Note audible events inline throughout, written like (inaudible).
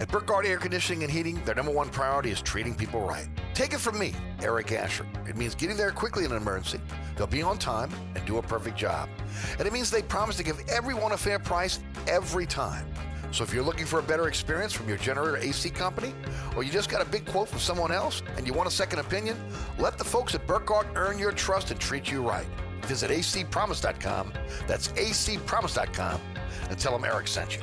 At Burkhardt Air Conditioning and Heating, their number one priority is treating people right. Take it from me, Eric Asher. It means getting there quickly in an emergency. They'll be on time and do a perfect job. And it means they promise to give everyone a fair price every time. So if you're looking for a better experience from your generator AC company, or you just got a big quote from someone else and you want a second opinion, let the folks at Burkhardt earn your trust and treat you right. Visit acpromise.com. That's acpromise.com and tell them Eric sent you.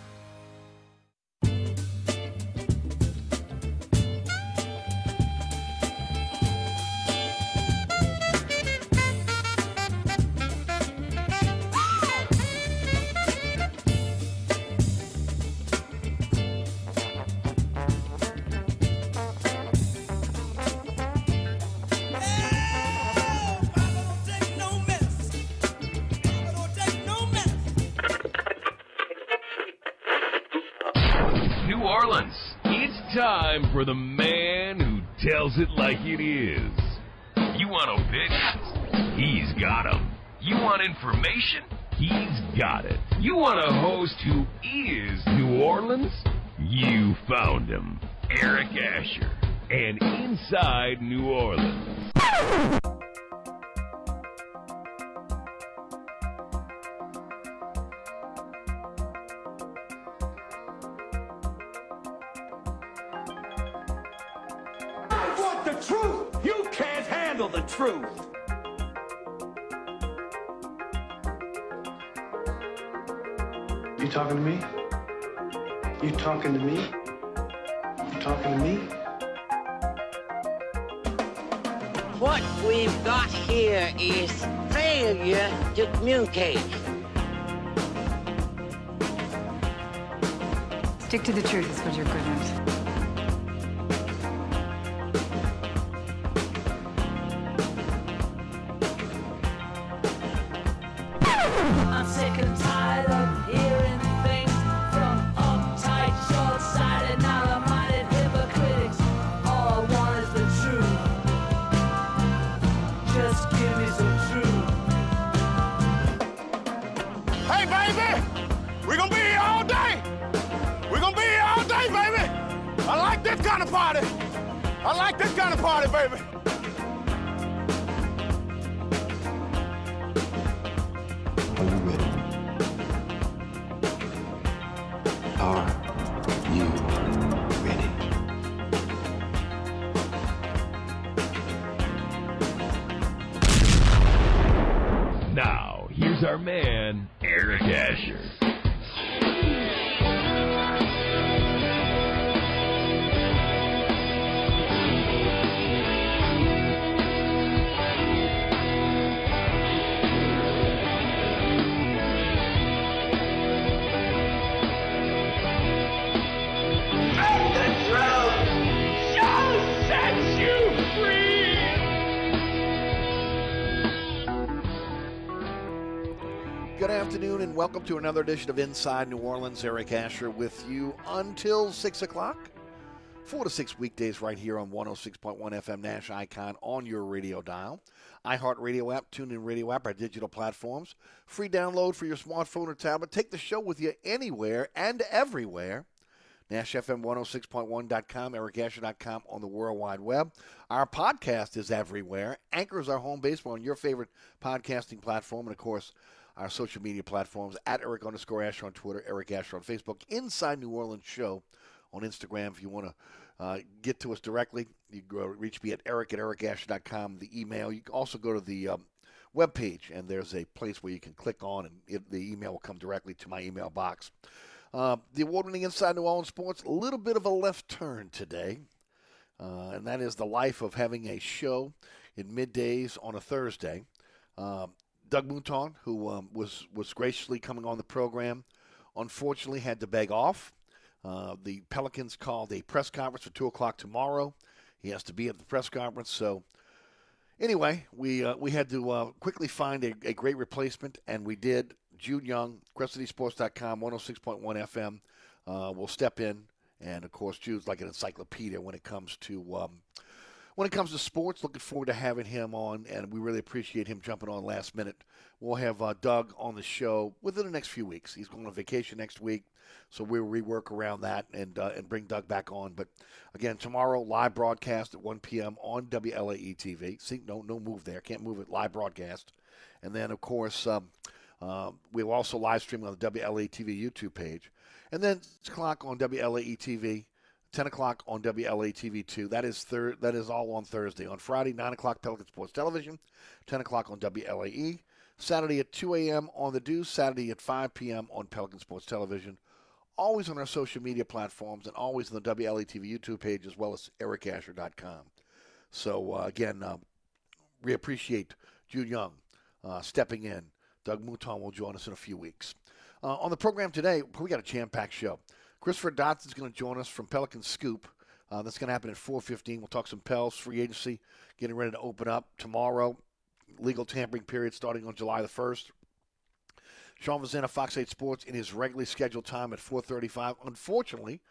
who is New Orleans? You found him. Eric Asher. And Inside New communicate. Stick to the truth is what you're good at. This kind of party. I like this kind of party, baby. Welcome to another edition of Inside New Orleans. Eric Asher with you until 6 o'clock. Four to six weekdays right here on 106.1 FM Nash Icon on your radio dial. iHeartRadio app, TuneIn Radio app, our digital platforms. Free download for your smartphone or tablet. Take the show with you anywhere and everywhere. NashFM106.1.com, ericasher.com on the World Wide Web. Our podcast is everywhere. Anchor is our home base. On your favorite podcasting platform. And, of course, our social media platforms at Eric underscore Asher on Twitter, Eric Asher on Facebook, Inside New Orleans Show on Instagram if you want to uh, get to us directly. You can reach me at eric at ericasher.com, the email. You can also go to the um, webpage, and there's a place where you can click on, and it, the email will come directly to my email box. Uh, the award winning Inside New Orleans Sports, a little bit of a left turn today, uh, and that is the life of having a show in middays on a Thursday. Um, Doug Mouton, who um, was, was graciously coming on the program, unfortunately had to beg off. Uh, the Pelicans called a press conference for 2 o'clock tomorrow. He has to be at the press conference, so anyway, we uh, we had to uh, quickly find a, a, great replacement, and we did. Jude Young, CrescentCitySports.com, 106.1 FM, uh, will step in, and of course, Jude's like an encyclopedia when it comes to um, when it comes to sports. Looking forward to having him on, and we really appreciate him jumping on last minute. We'll have uh, Doug on the show within the next few weeks. He's going on vacation next week, so we'll rework around that and uh, and bring Doug back on. But again, tomorrow live broadcast at 1 p.m. on WLAE TV. See, no no move there. Can't move it. Live broadcast, and then of course um, uh, we'll also live stream on the WLAE TV YouTube page, and then 6 o'clock on WLAE TV. 10 o'clock on WLA TV 2. That is thir- that is all on Thursday. On Friday, 9 o'clock, Pelican Sports Television. 10 o'clock on WLAE. Saturday at 2 a.m. on The Deuce. Saturday at 5 p.m. on Pelican Sports Television. Always on our social media platforms and always on the WLA TV YouTube page as well as ericasher.com. So, uh, again, uh, we appreciate Jude Young uh, stepping in. Doug Mouton will join us in a few weeks. Uh, on the program today, we got a jam-packed show. Christopher Dotson is going to join us from Pelican Scoop. Uh, that's going to happen at 4:15. We'll talk some Pels free agency, getting ready to open up tomorrow. Legal tampering period starting on July the 1st. Sean Fazende, Fox 8 Sports, in his regularly scheduled time at 4:35. Unfortunately,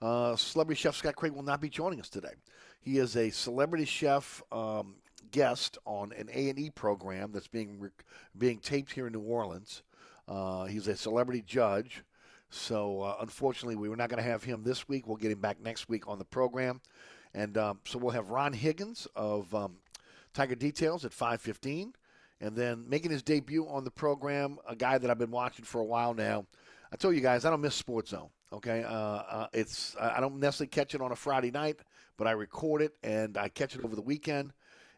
uh, celebrity chef Scott Craig will not be joining us today. He is a celebrity chef um, guest on an A and E program that's being being taped here in New Orleans. Uh, he's a celebrity judge. So uh, unfortunately, we were not going to have him this week. We'll get him back next week on the program, and um, so we'll have Ron Higgins of um, Tiger Details at 5:15, and then making his debut on the program, a guy that I've been watching for a while now. I told you guys I don't miss Sports Zone. Okay, uh, uh, it's I don't necessarily catch it on a Friday night, but I record it and I catch it over the weekend.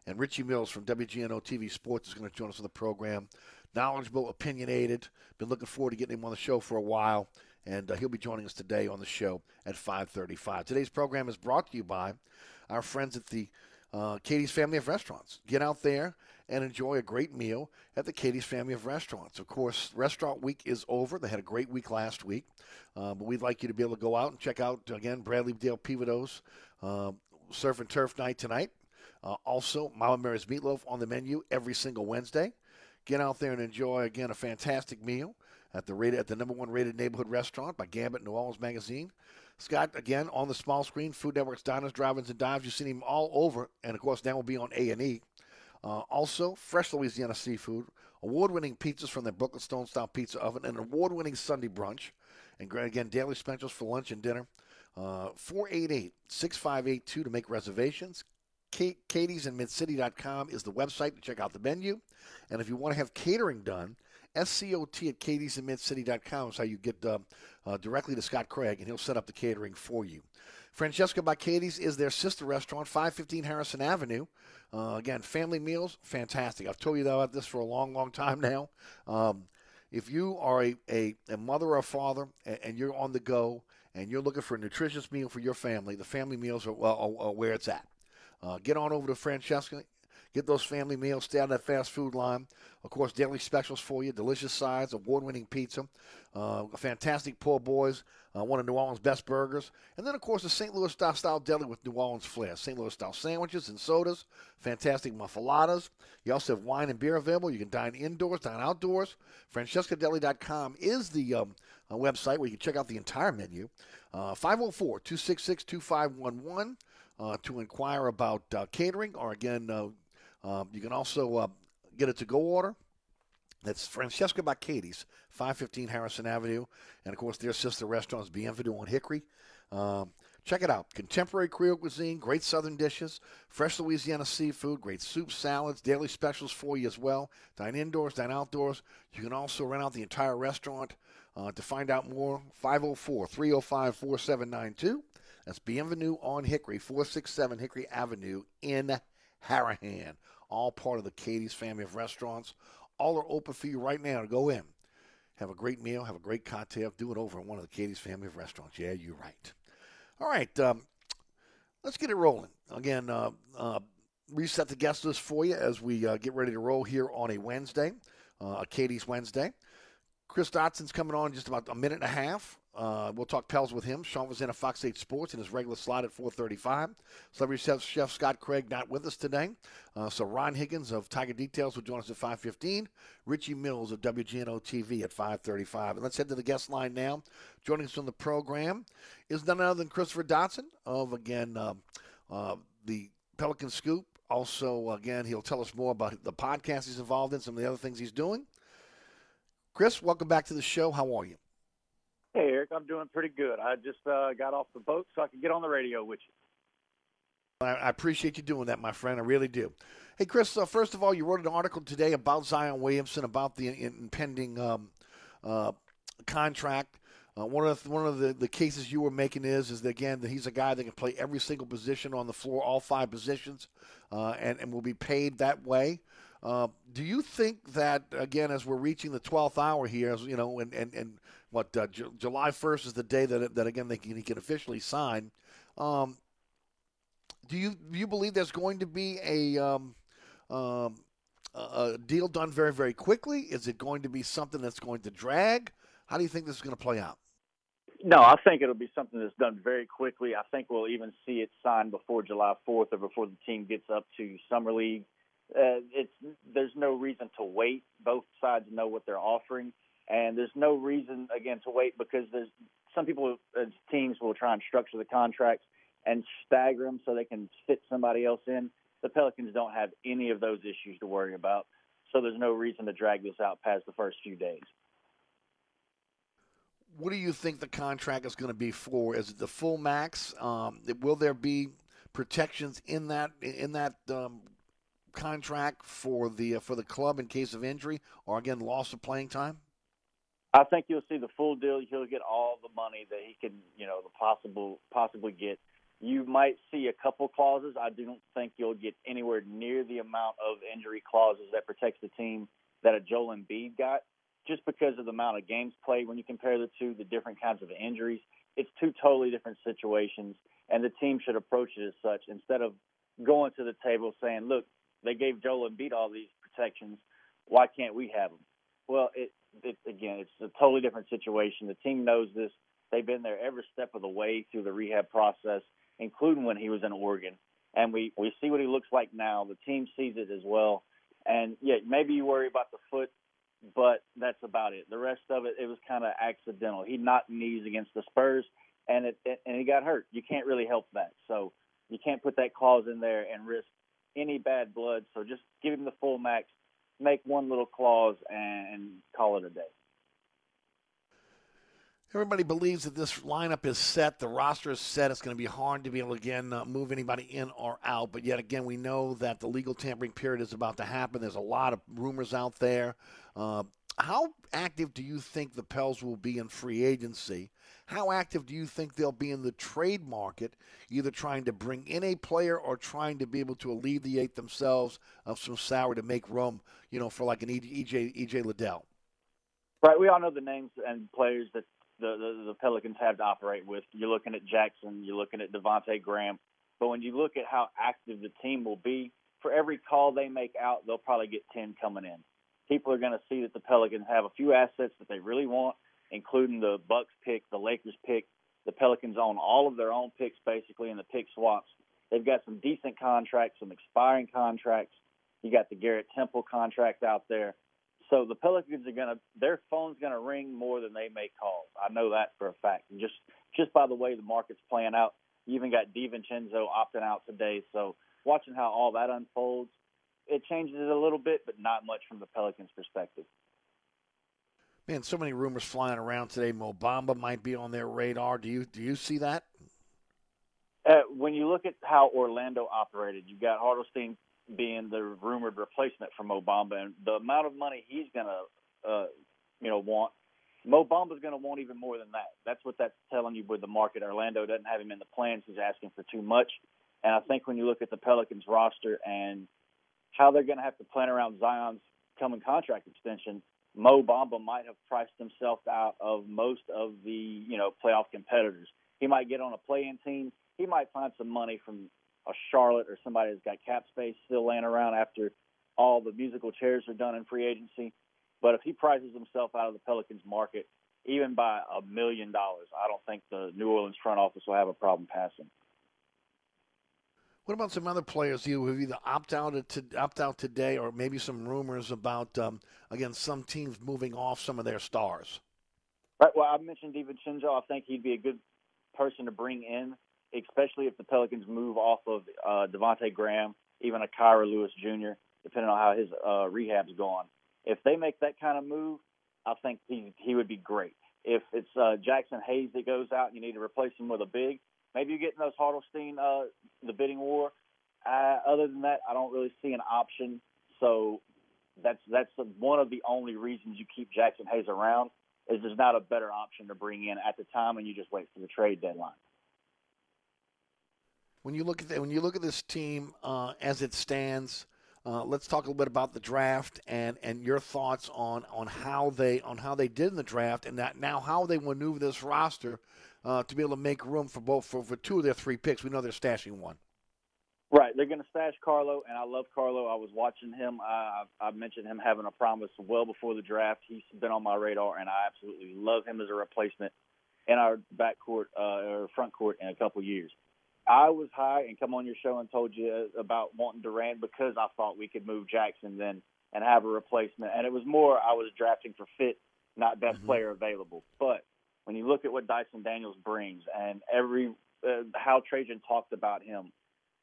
And Richie Mills from WGNO TV Sports is going to join us on the program. Knowledgeable, opinionated. Been looking forward to getting him on the show for a while and uh, he'll be joining us today on the show at 5:35. Today's program is brought to you by our friends at the uh, Katie's Family of Restaurants. Get out there and enjoy a great meal at the Katie's Family of Restaurants. Of course, Restaurant Week is over. They had a great week last week, uh, but we'd like you to be able to go out and check out again Bradley Dale Pivoto's uh, Surf and Turf Night tonight. Uh, also, Mama Mary's Meatloaf on the menu every single Wednesday. Get out there and enjoy again a fantastic meal at the rated, at the number one rated neighborhood restaurant by Gambit New Orleans Magazine. Scott again on the small screen, Food Network's Diners, Drive-ins, and Dives. You've seen him all over, and of course now will be on A and E. Uh, also, fresh Louisiana seafood, award-winning pizzas from the Brooklyn Stone Style Pizza Oven, and an award-winning Sunday brunch. And again, daily specials for lunch and dinner. Uh, 488 6582 to make reservations. Katie's in midcity.com is the website to check out the menu. And if you want to have catering done, SCOT at katie'sandmidcity.com is how you get uh, uh, directly to Scott Craig, and he'll set up the catering for you. Francesca by Katie's is their sister restaurant, 515 Harrison Avenue. Uh, again, family meals, fantastic. I've told you about this for a long, long time now. Um, if you are a, a, a, mother or a father and, and, you're on the go and you're looking for a nutritious meal for your family, the family meals are, are, are where it's at. Uh, get on over to Francesca Get those family meals, stay on that fast food line. Of course, daily specials for you, delicious sides, award winning pizza, uh, fantastic poor boys, uh, one of New Orleans' best burgers. And then, of course, the St. Louis style deli with New Orleans flair. St. Louis style sandwiches and sodas, fantastic muffaladas. You also have wine and beer available. You can dine indoors, dine outdoors. FrancescaDeli.com is the um, uh, website where you can check out the entire menu. Uh, 504 266 2511 uh, to inquire about uh, catering or, again, um, you can also uh, get a to go order. That's Francesca by Katie's, 515 Harrison Avenue. And of course, their sister restaurant is Bienvenue on Hickory. Um, check it out. Contemporary Creole cuisine, great southern dishes, fresh Louisiana seafood, great soup, salads, daily specials for you as well. Dine indoors, dine outdoors. You can also rent out the entire restaurant. Uh, to find out more, 504 305 4792. That's Bienvenue on Hickory, 467 Hickory Avenue in Harahan. All part of the Katie's family of restaurants. All are open for you right now to go in. Have a great meal, have a great cocktail, do it over at one of the Katie's family of restaurants. Yeah, you're right. All right, um, let's get it rolling. Again, uh, uh, reset the guest list for you as we uh, get ready to roll here on a Wednesday, uh, a Katie's Wednesday. Chris Dotson's coming on in just about a minute and a half. Uh, we'll talk Pels with him. Sean Fazende Fox 8 Sports in his regular slot at 435. Celebrity chef, chef Scott Craig not with us today. Uh, so Ron Higgins of Tiger Details will join us at 515. Richie Mills of WGNO TV at 535. And let's head to the guest line now. Joining us on the program is none other than Christopher Dotson of, again, uh, uh, the Pelican Scoop. Also, again, he'll tell us more about the podcast he's involved in, some of the other things he's doing. Chris, welcome back to the show. How are you? Eric, I'm doing pretty good. I just uh, got off the boat so I could get on the radio with you. I, I appreciate you doing that, my friend. I really do. Hey, Chris, uh, first of all, you wrote an article today about Zion Williamson, about the impending um, uh, contract. Uh, one of the, one of the, the cases you were making is is that again that he's a guy that can play every single position on the floor, all five positions, uh, and and will be paid that way. Uh, do you think that again, as we're reaching the twelfth hour here, as you know, and and, and what uh, J- July first is the day that that again they can, he can officially sign. Um, do you do you believe there's going to be a um, um, a deal done very very quickly? Is it going to be something that's going to drag? How do you think this is going to play out? No, I think it'll be something that's done very quickly. I think we'll even see it signed before July 4th or before the team gets up to summer league uh, it's there's no reason to wait. Both sides know what they're offering, and there's no reason again to wait because there's some people as teams will try and structure the contracts and stagger them so they can fit somebody else in. The Pelicans don't have any of those issues to worry about, so there's no reason to drag this out past the first few days. What do you think the contract is going to be for? Is it the full max? Um, will there be protections in that in that um, contract for the uh, for the club in case of injury or again loss of playing time? I think you'll see the full deal. He'll get all the money that he can, you know, the possible possibly get. You might see a couple clauses. I don't think you'll get anywhere near the amount of injury clauses that protects the team that a Joel Embiid got, just because of the amount of games played. When you compare the two, the different kinds of injuries, it's two totally different situations, and the team should approach it as such instead of going to the table saying, "Look, they gave Joel Embiid all these protections. Why can't we have them? Well, it, it again, it's a totally different situation. The team knows this. They've been there every step of the way through the rehab process, including when he was in Oregon. And we we see what he looks like now. The team sees it as well. And yeah, maybe you worry about the foot, but that's about it. The rest of it, it was kind of accidental. He knocked knees against the Spurs, and it, it and he got hurt. You can't really help that. So you can't put that clause in there and risk any bad blood. So just give him the full max, make one little clause, and call it a day. Everybody believes that this lineup is set. The roster is set. It's going to be hard to be able to again uh, move anybody in or out. But yet again, we know that the legal tampering period is about to happen. There's a lot of rumors out there. Uh, how active do you think the Pels will be in free agency? How active do you think they'll be in the trade market, either trying to bring in a player or trying to be able to alleviate themselves of some salary to make room, you know, for like an EJ EJ Liddell? Right. We all know the names and players that the, the, the Pelicans have to operate with. You're looking at Jaxson. You're looking at Devonte Graham. But when you look at how active the team will be, for every call they make out, they'll probably get ten coming in. People are going to see that the Pelicans have a few assets that they really want including the Bucks pick, the Lakers pick. The Pelicans own all of their own picks basically in the pick swaps. They've got some decent contracts, some expiring contracts. You got the Garrett Temple contract out there. So the Pelicans are gonna their phone's gonna ring more than they make calls. I know that for a fact. And just just by the way the market's playing out, you even got DiVincenzo opting out today. So watching how all that unfolds, it changes it a little bit, but not much from the Pelicans' perspective. Man, so many rumors flying around today. Mo Bamba might be on their radar. Do you do you see that? Uh, when you look at how Orlando operated, you got Hartenstein being the rumored replacement for Mo Bamba, and the amount of money he's going to, uh, you know, want. Mo Bamba's going to want even more than that. That's what that's telling you with the market. Orlando doesn't have him in the plans. He's asking for too much. And I think when you look at the Pelicans roster and how they're going to have to plan around Zion's coming contract extension, Mo Bamba might have priced himself out of most of the you know playoff competitors. He might get on a play-in team. He might find some money from a Charlotte or somebody that's got cap space still laying around after all the musical chairs are done in free agency. But if he prices himself out of the Pelicans market, even by a million dollars, I don't think the New Orleans front office will have a problem passing. What about some other players you have either opt out to opt out today, or maybe some rumors about um, again some teams moving off some of their stars? Right. Well, I mentioned DiVincenzo. I think he'd be a good person to bring in, especially if the Pelicans move off of uh, Devonte Graham, even a Kira Lewis Jr., depending on how his uh, rehab's going. If they make that kind of move, I think he he would be great. If it's uh, Jaxson Hayes that goes out and you need to replace him with a big, Maybe you're getting those Hartenstein, uh, the bidding war. Other than that, I don't really see an option. So that's that's one of the only reasons you keep Jaxson Hayes around is there's not a better option to bring in at the time, and you just wait for the trade deadline. When you look at the, when you look at this team uh, as it stands, uh, let's talk a little bit about the draft and, and your thoughts on, on how they on how they did in the draft and that now how they maneuver this roster uh, to be able to make room for both for, for two of their three picks. We know they're stashing one. Right, they're going to stash Karlo, and I love Karlo. I was watching him. I, I mentioned him having a promise well before the draft. He's been on my radar, and I absolutely love him as a replacement in our backcourt uh, or front court in a couple years. I was high and come on your show and told you about wanting Durant because I thought we could move Jaxson then and have a replacement. And it was more I was drafting for fit, not best mm-hmm. player available. But when you look at what Dyson Daniels brings and every uh, how Trajan talked about him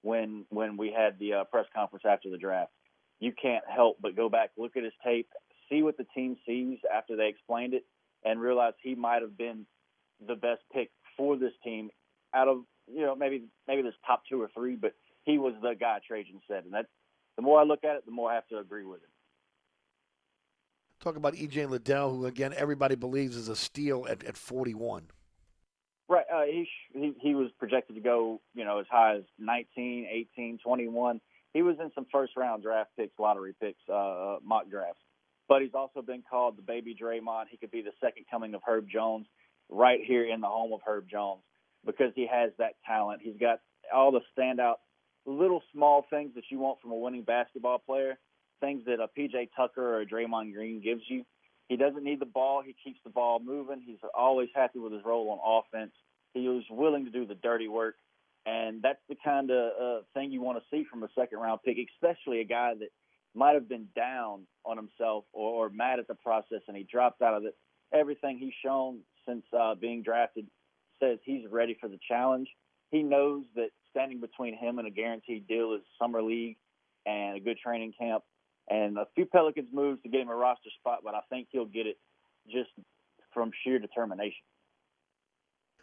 when when we had the uh, press conference after the draft, you can't help but go back, look at his tape, see what the team sees after they explained it, and realize he might have been the best pick for this team out of you know maybe maybe this top two or three, but he was the guy Trajan said, and that the more I look at it, the more I have to agree with it. Talk about EJ Liddell, who again everybody believes is a steal at, at 41. Right, uh, he, he he was projected to go, you know, as high as 19, 18, 21. He was in some first round draft picks, lottery picks, uh, uh, mock drafts. But he's also been called the baby Draymond. He could be the second coming of Herb Jones, right here in the home of Herb Jones, because he has that talent. He's got all the standout little small things that you want from a winning basketball player things that a PJ Tucker or a Draymond Green gives you. He doesn't need the ball. He keeps the ball moving. He's always happy with his role on offense. He was willing to do the dirty work, and that's the kind of uh, thing you want to see from a second round pick, especially a guy that might have been down on himself or, or mad at the process, and he dropped out of it. Everything he's shown since uh, being drafted says he's ready for the challenge. He knows that standing between him and a guaranteed deal is summer league and a good training camp and a few Pelicans moves to get him a roster spot, but I think he'll get it just from sheer determination.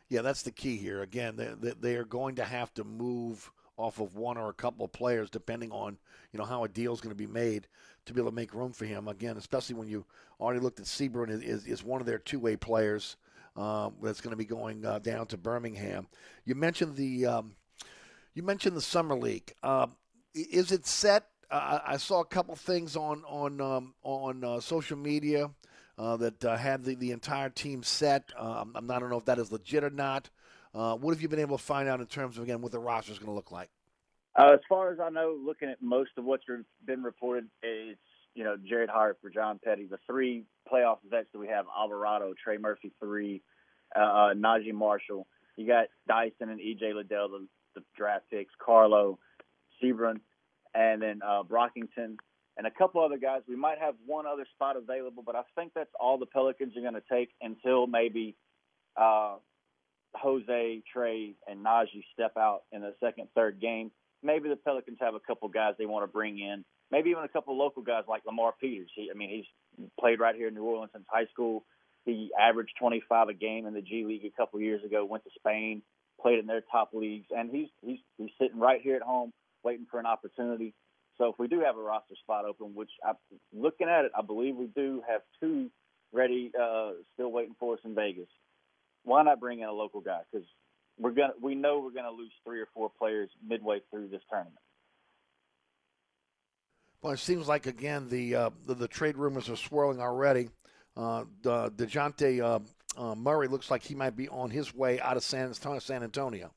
Yeah, that's the key here. Again, they, they are going to have to move off of one or a couple of players, depending on you know how a deal is going to be made to be able to make room for him. Again, especially when you already looked at Seabron is, is one of their two way players um, that's going to be going uh, down to Birmingham. You mentioned the um, you mentioned the summer league. Uh, is it set I, I saw a couple things on on um, on uh, social media uh, that uh, had the, the entire team set. Um, I don't know if that is legit or not. Uh, what have you been able to find out in terms of again what the roster is going to look like? Uh, as far as I know, looking at most of what's been reported, it's you know Jared Harper John Petty, the three playoff vets that we have: Alvarado, Trey Murphy, three, Naji Marshall. You got Dyson and EJ Liddell, the, the draft picks, Karlo, Seabron, and then uh, Brockington and a couple other guys. We might have one other spot available, but I think that's all the Pelicans are going to take until maybe uh, Jose, Trey, and Naji step out in the second, third game. Maybe the Pelicans have a couple guys they want to bring in. Maybe even a couple local guys like Lamar Peters. He, I mean, he's played right here in New Orleans since high school. He averaged 25 a game in the G League a couple years ago. Went to Spain, played in their top leagues, and he's he's he's sitting right here at home waiting for an opportunity. So if we do have a roster spot open, which I'm looking at it, I believe we do have two ready, uh, still waiting for us in Vegas. Why not bring in a local guy? Because we're gonna we know we're gonna lose three or four players midway through this tournament. Well, it seems like again the uh, the, the, trade rumors are swirling already. Uh, Dejounte uh, uh, Murray looks like he might be on his way out of San. San Antonio.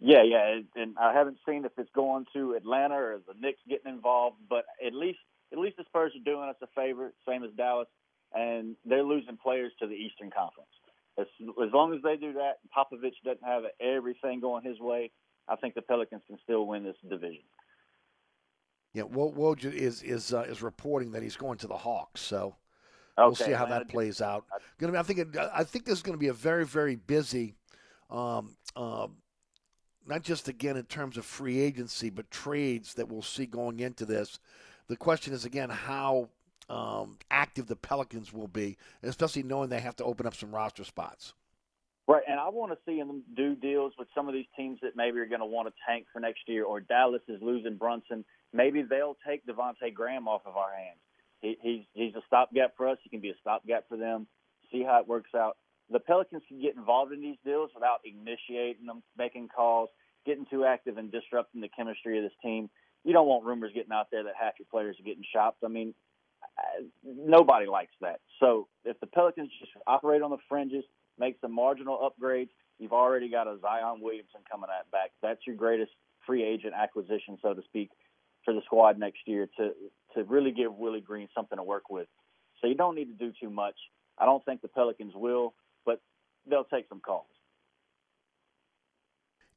Yeah, yeah, and I haven't seen if it's going to Atlanta or the Knicks getting involved, but at least at least the Spurs are doing us a favor, same as Dallas, and they're losing players to the Eastern Conference. As, as long as they do that, Popovich doesn't have everything going his way. I think the Pelicans can still win this division. Yeah, Woj is is uh, is reporting that he's going to the Hawks, so okay. we'll see how that plays out. Going to be, I think it, I think there's going to be a very very busy, um, uh, not just again in terms of free agency, but trades that we'll see going into this. The question is again how um, active the Pelicans will be, especially knowing they have to open up some roster spots. Right, and I want to see them do deals with some of these teams that maybe are going to want to tank for next year, or Dallas is losing Brunson. Maybe they'll take Devonte Graham off of our hands. He, he's he's a stopgap for us. He can be a stopgap for them. See how it works out. The Pelicans can get involved in these deals without initiating them, making calls, getting too active, and disrupting the chemistry of this team. You don't want rumors getting out there that half your players are getting shopped. I mean, nobody likes that. So if the Pelicans just operate on the fringes, make some marginal upgrades, you've already got a Zion Williamson coming at back. That's your greatest free agent acquisition, so to speak, for the squad next year to to really give Willie Green something to work with. So you don't need to do too much. I don't think the Pelicans will, they'll take some calls.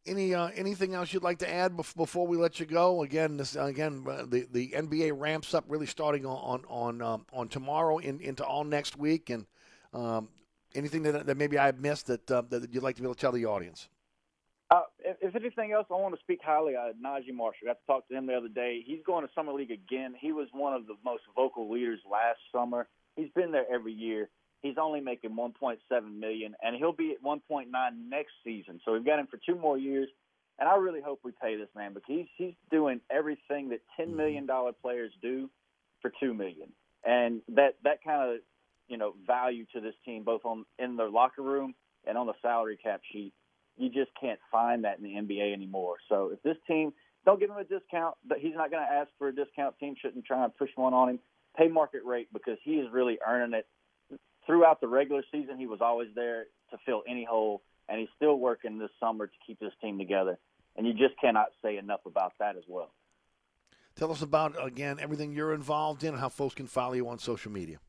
Any uh, anything else you'd like to add before we let you go? Again, this again uh, the the NBA ramps up really starting on on um, on tomorrow in, into all next week, and um, anything that, that maybe I missed that uh, that you'd like to be able to tell the audience. Uh, if, if, anything else, I want to speak highly of Naji Marshall. I got to talk to him the other day. He's going to summer league again. He was one of the most vocal leaders last summer. He's been there every year. He's only making 1.7 million, and he'll be at 1.9 next season. So we've got him for two more years, and I really hope we pay this man because he's he's doing everything that 10 mm-hmm. million dollar players do for two million, and that that kind of you know value to this team both on in their locker room and on the salary cap sheet. You just can't find that in the NBA anymore. So if this team don't give him a discount, but he's not going to ask for a discount. Team shouldn't try and push one on him. Pay market rate because he is really earning it throughout the regular season, he was always there to fill any hole, and he's still working this summer to keep this team together. And you just cannot say enough about that as well. Tell us about again everything you're involved in and how folks can follow you on social media.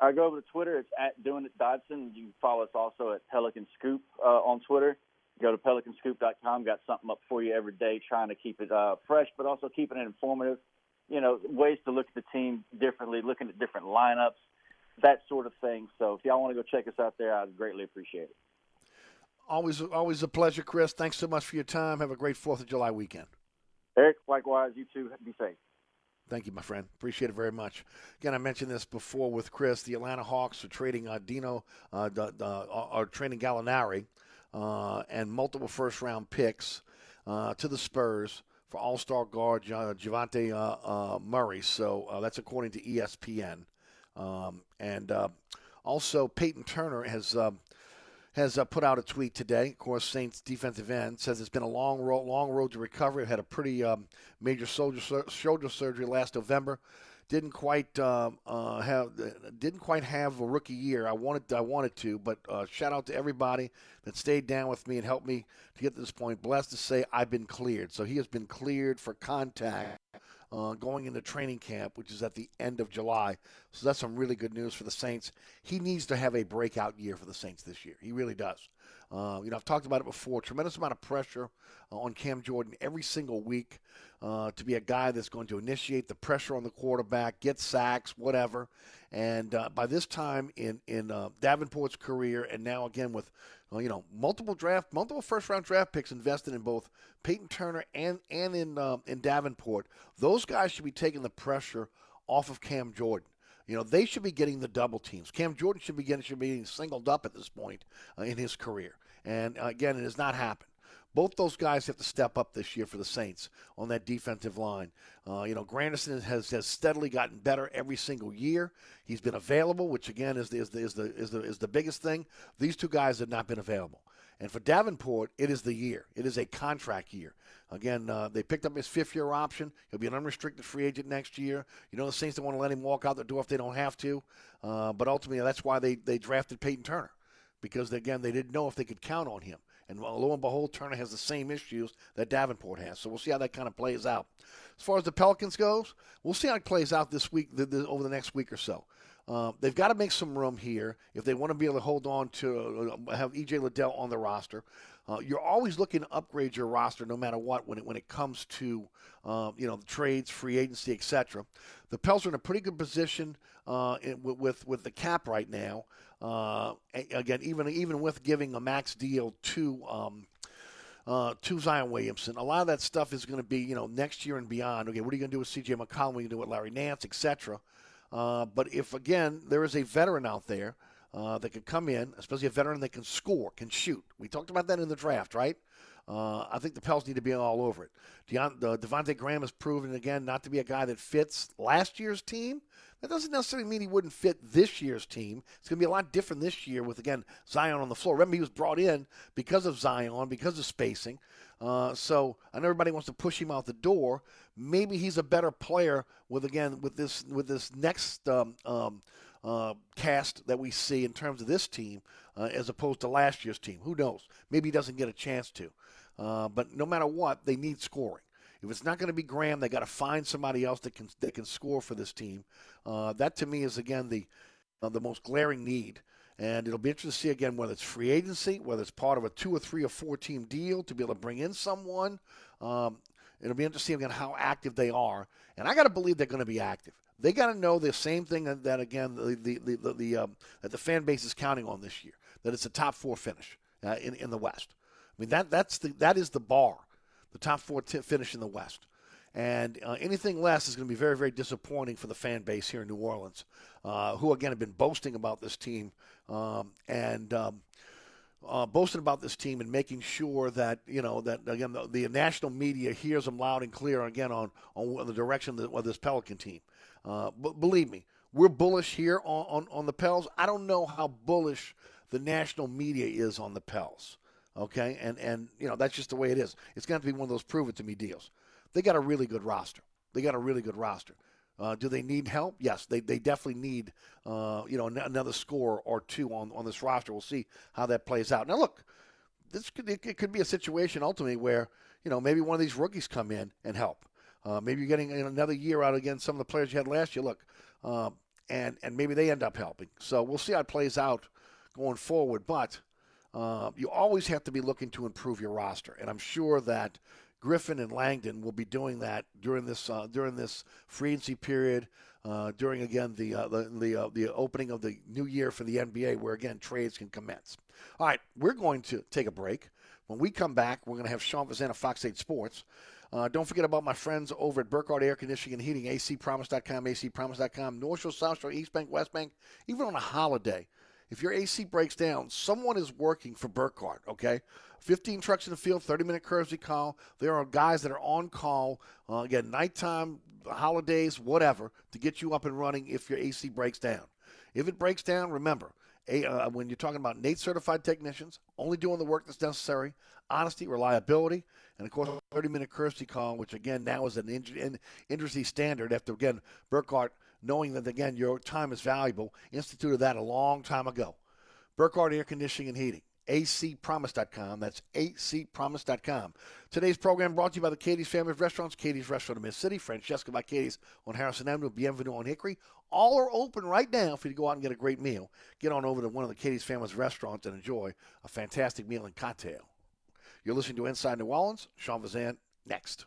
I go over to Twitter. It's at doing it Dotson. You can follow us also at Pelican Scoop uh, on Twitter. Go to pelicanscoop.com. Got something up for you every day, trying to keep it uh, fresh, but also keeping it informative. You know, ways to look at the team differently, looking at different lineups, that sort of thing. So if y'all want to go check us out there, I'd greatly appreciate it. Always, always a pleasure, Chris. Thanks so much for your time. Have a great Fourth of July weekend. Eric, likewise. You too. Be safe. Thank you, my friend. Appreciate it very much. Again, I mentioned this before with Chris. The Atlanta Hawks are trading uh, Dino, uh, uh, are trading Gallinari, uh, and multiple first-round picks uh, to the Spurs for All-Star guard Dejounte uh, Murray. So that's according to ESPN. Um, and uh, also, Payton Turner has uh, has uh, put out a tweet today. Of course, Saints defensive end says it's been a long road, long road to recovery. Had a pretty um, major shoulder shoulder surgery last November. Didn't quite um, uh, have didn't quite have a rookie year. I wanted I wanted to, but uh, shout out to everybody that stayed down with me and helped me to get to this point. Blessed to say I've been cleared. So he has been cleared for contact uh, going into training camp, which is at the end of July. So that's some really good news for the Saints. He needs to have a breakout year for the Saints this year. He really does. Uh, you know, I've talked about it before. Tremendous amount of pressure uh, on Cam Jordan every single week uh, to be a guy that's going to initiate the pressure on the quarterback, get sacks, whatever. And uh, by this time in in uh, Davenport's career, and now again with uh, you know multiple draft, multiple first round draft picks invested in both Payton Turner and and in in Davenport, those guys should be taking the pressure off of Cam Jordan. You know, they should be getting the double teams. Cam Jordan should be getting should be getting singled up at this point uh, in his career. And uh, again, it has not happened. Both those guys have to step up this year for the Saints on that defensive line. Uh, you know, Granderson has, has steadily gotten better every single year. He's been available, which again is the, is the, is the, is the, is the biggest thing. These two guys have not been available. And for Davenport, it is the year. It is a contract year. Again, uh, they picked up his fifth year option. He'll be an unrestricted free agent next year. You know, the Saints don't want to let him walk out the door if they don't have to. Uh, but ultimately, that's why they, they drafted Payton Turner because, again, they didn't know if they could count on him. And lo and behold, Turner has the same issues that Davenport has. So we'll see how that kind of plays out. As far as the Pelicans goes, we'll see how it plays out this week, the, the, over the next week or so. Uh, they've got to make some room here if they want to be able to hold on to uh, have EJ Liddell on the roster. Uh, you're always looking to upgrade your roster, no matter what, when it when it comes to um, you know the trades, free agency, etc. The Pels are in a pretty good position uh, in, with with the cap right now. Uh, again, even even with giving a max deal to. Um, uh, to Zion Williamson. A lot of that stuff is going to be, you know, next year and beyond. Okay, what are you going to do with C.J. McCollum? What are you going to do with Larry Nance, etc. Uh, but if again there is a veteran out there uh, that could come in, especially a veteran that can score, can shoot. We talked about that in the draft, right? Uh, I think the Pels need to be all over it. Deon, uh, Devonte Graham has proven again not to be a guy that fits last year's team. That doesn't necessarily mean he wouldn't fit this year's team. It's going to be a lot different this year with again Zion on the floor. Remember, he was brought in because of Zion, because of spacing. Uh, so I know everybody wants to push him out the door. Maybe he's a better player with again with this with this next um, um, uh, cast that we see in terms of this team uh, as opposed to last year's team. Who knows? Maybe he doesn't get a chance to. Uh, but no matter what, they need scoring. If it's not going to be Graham, they got to find somebody else that can that can score for this team. Uh, that to me is again the uh, the most glaring need. And it'll be interesting to see again whether it's free agency, whether it's part of a two or three or four team deal to be able to bring in someone. Um, it'll be interesting again how active they are. And I got to believe they're going to be active. They got to know the same thing that, again the the the, the, the um, that the fan base is counting on this year. That it's a top four finish uh, in in the West. I mean that that's the that is the bar, the top four t- finish in the West. And uh, anything less is going to be very, very disappointing for the fan base here in New Orleans, uh, who again have been boasting about this team um, and um, uh, boasting about this team and making sure that you know that again the, the, national media hears them loud and clear again on on the direction of this Pelican team. Uh, but believe me, we're bullish here on, on, on the Pels. I don't know how bullish the national media is on the Pels. Okay, and and you know that's just the way it is. It's going to be one of those prove it to me deals. They got a really good roster. They got a really good roster. Uh, do they need help? Yes, they, they definitely need uh, you know another score or two on, on this roster. We'll see how that plays out. Now, look, this could it could be a situation ultimately where you know maybe one of these rookies come in and help. Uh, maybe you're getting another year out against some of the players you had last year. Look, uh, and and maybe they end up helping. So we'll see how it plays out going forward. But uh, you always have to be looking to improve your roster, and I'm sure that Griffin and Langdon will be doing that during this uh, during this free agency period. Uh, during again the uh, the the, uh, the, opening of the new year for the NBA, where again trades can commence. All right, we're going to take a break. When we come back, we're going to have Sean Fazan of Fox 8 Sports. Uh, don't forget about my friends over at Burkhardt Air Conditioning and Heating, acpromise.com, acpromise.com, North Shore, South Shore, East Bank, West Bank, even on a holiday. If your AC breaks down, someone is working for Burkhardt, okay? 15 trucks in the field, 30 minute courtesy call. There are guys that are on call, uh, again, nighttime, holidays, whatever, to get you up and running if your AC breaks down. If it breaks down, remember, a, uh, when you're talking about NATE certified technicians, only doing the work that's necessary, honesty, reliability, and of course, 30 minute courtesy call, which again now is an industry standard after, again, Burkhardt knowing that, again, your time is valuable, instituted that a long time ago. Burkhardt Air Conditioning and Heating, acpromise.com. That's acpromise.com. Today's program brought to you by the Katie's Family of Restaurants, Katie's Restaurant in Mid City, Francesca by Katie's on Harrison Avenue, Bienvenue on Hickory. All are open right now for you to go out and get a great meal. Get on over to one of the Katie's Family's restaurants and enjoy a fantastic meal and cocktail. You're listening to Inside New Orleans. Sean Fazan, next.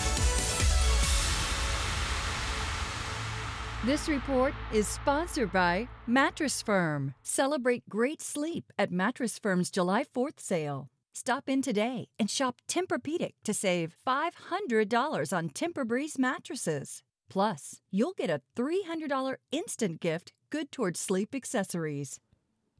This report is sponsored by Mattress Firm. Celebrate great sleep at Mattress Firm's July 4th sale. Stop in today and shop Tempur-Pedic to save $500 on Tempur-Breeze mattresses. Plus, you'll get a $300 instant gift good towards sleep accessories.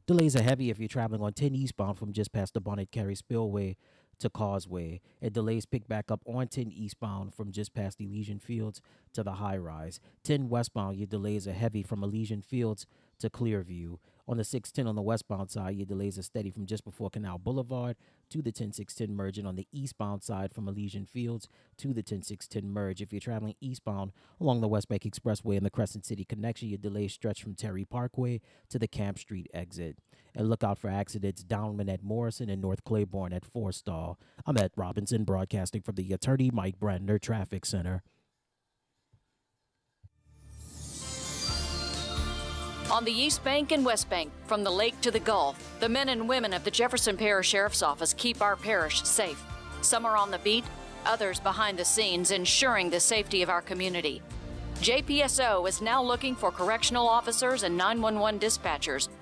Delays are heavy if you're traveling on 10 eastbound from just past the Bonnet Carré Spillway to Causeway, It delays pick back up on 10 eastbound from just past Elysian Fields to the high rise. 10 westbound, your delays are heavy from Elysian Fields to Clearview. On the 610 on the westbound side, your delays are steady from just before Canal Boulevard to the 10610 merge, and on the eastbound side from Elysian Fields to the 10610 merge. If you're traveling eastbound along the West Bank Expressway and the Crescent City connection, your delays stretch from Terry Parkway to the Camp Street exit. And look out for accidents downwind at Morrison and North Claiborne at Forstall. I'm at Robinson, broadcasting from the Attorney Mike Brandner Traffic Center. On the East Bank and West Bank, from the lake to the Gulf, the men and women of the Jefferson Parish Sheriff's Office keep our parish safe. Some are on the beat, others behind the scenes, ensuring the safety of our community. JPSO is now looking for correctional officers and 911 dispatchers.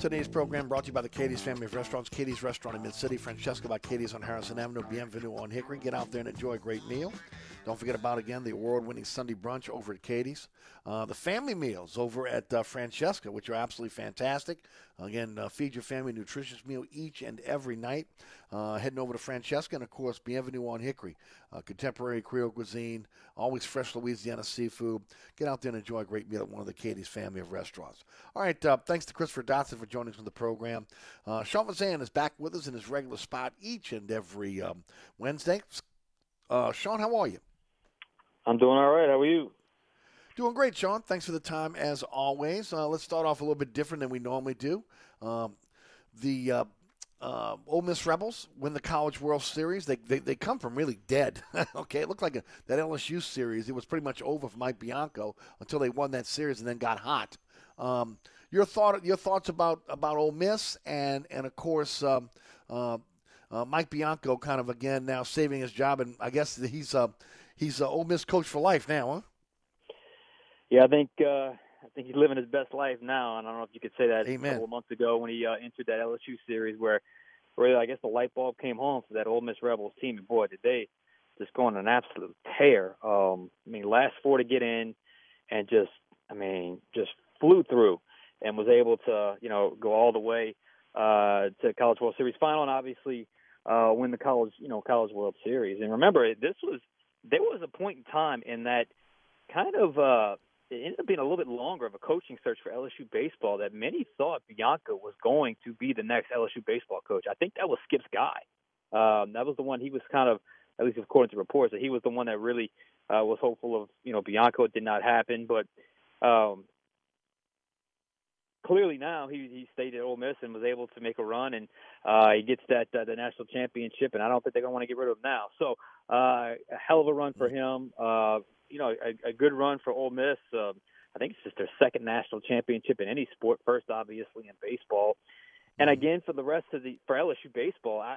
Today's program brought to you by the Katie's family of restaurants. Katie's Restaurant in Mid City, Francesca by Katie's on Harrison Avenue, Bienvenue on Hickory. Get out there and enjoy a great meal. Don't forget about, again, the award winning Sunday brunch over at Katie's. Uh, the family meals over at uh, Francesca, which are absolutely fantastic. Again, uh, feed your family nutritious meal each and every night. Uh, heading over to Francesca, and of course, Bienvenue on Hickory. Uh, contemporary Creole cuisine, always fresh Louisiana seafood. Get out there and enjoy a great meal at one of the Katie's family of restaurants. All right, uh, thanks to Christopher Dotson for joining us on the program. Sean Fazende is back with us in his regular spot each and every um, Wednesday. Sean, how are you? I'm doing all right. How are you? Doing great, Sean. Thanks for the time as always. Uh, let's start off a little bit different than we normally do. Um, the uh, uh, Ole Miss Rebels win the College World Series. They they, they come from really dead. (laughs) okay, it looked like a, that LSU series. It was pretty much over for Mike Bianco until they won that series and then got hot. Um, your thought your thoughts about about Ole Miss and and of course. Um, uh, uh, Mike Bianco kind of again now saving his job, and I guess he's uh, he's a Ole Miss coach for life now, huh? Yeah, I think uh, I think he's living his best life now, and I don't know if you could say that Amen. a couple of months ago when he uh, entered that LSU series, where where I guess the light bulb came home for that Ole Miss Rebels team, and boy, did they just going on an absolute tear. Um, I mean, last four to get in, and just, I mean, just flew through, and was able to, you know, go all the way uh, to College World Series final, and obviously uh, win the college, you know, College World Series. And remember, this was there was a point in time in that kind of uh, it ended up being a little bit longer of a coaching search for LSU baseball that many thought Bianco was going to be the next LSU baseball coach. I think that was Skip's guy. Um, that was the one he was kind of, at least according to reports, that he was the one that really uh, was hopeful of. You know, Bianco it did not happen, but um, clearly now he he stayed at Ole Miss and was able to make a run, and uh, he gets that uh, the national championship, and I don't think they're gonna want to get rid of him now. So uh, a hell of a run for him. Uh, you know, a, a good run for Ole Miss. Uh, I think it's just their second national championship in any sport. First, obviously, in baseball, and again for the rest of the for LSU baseball. I,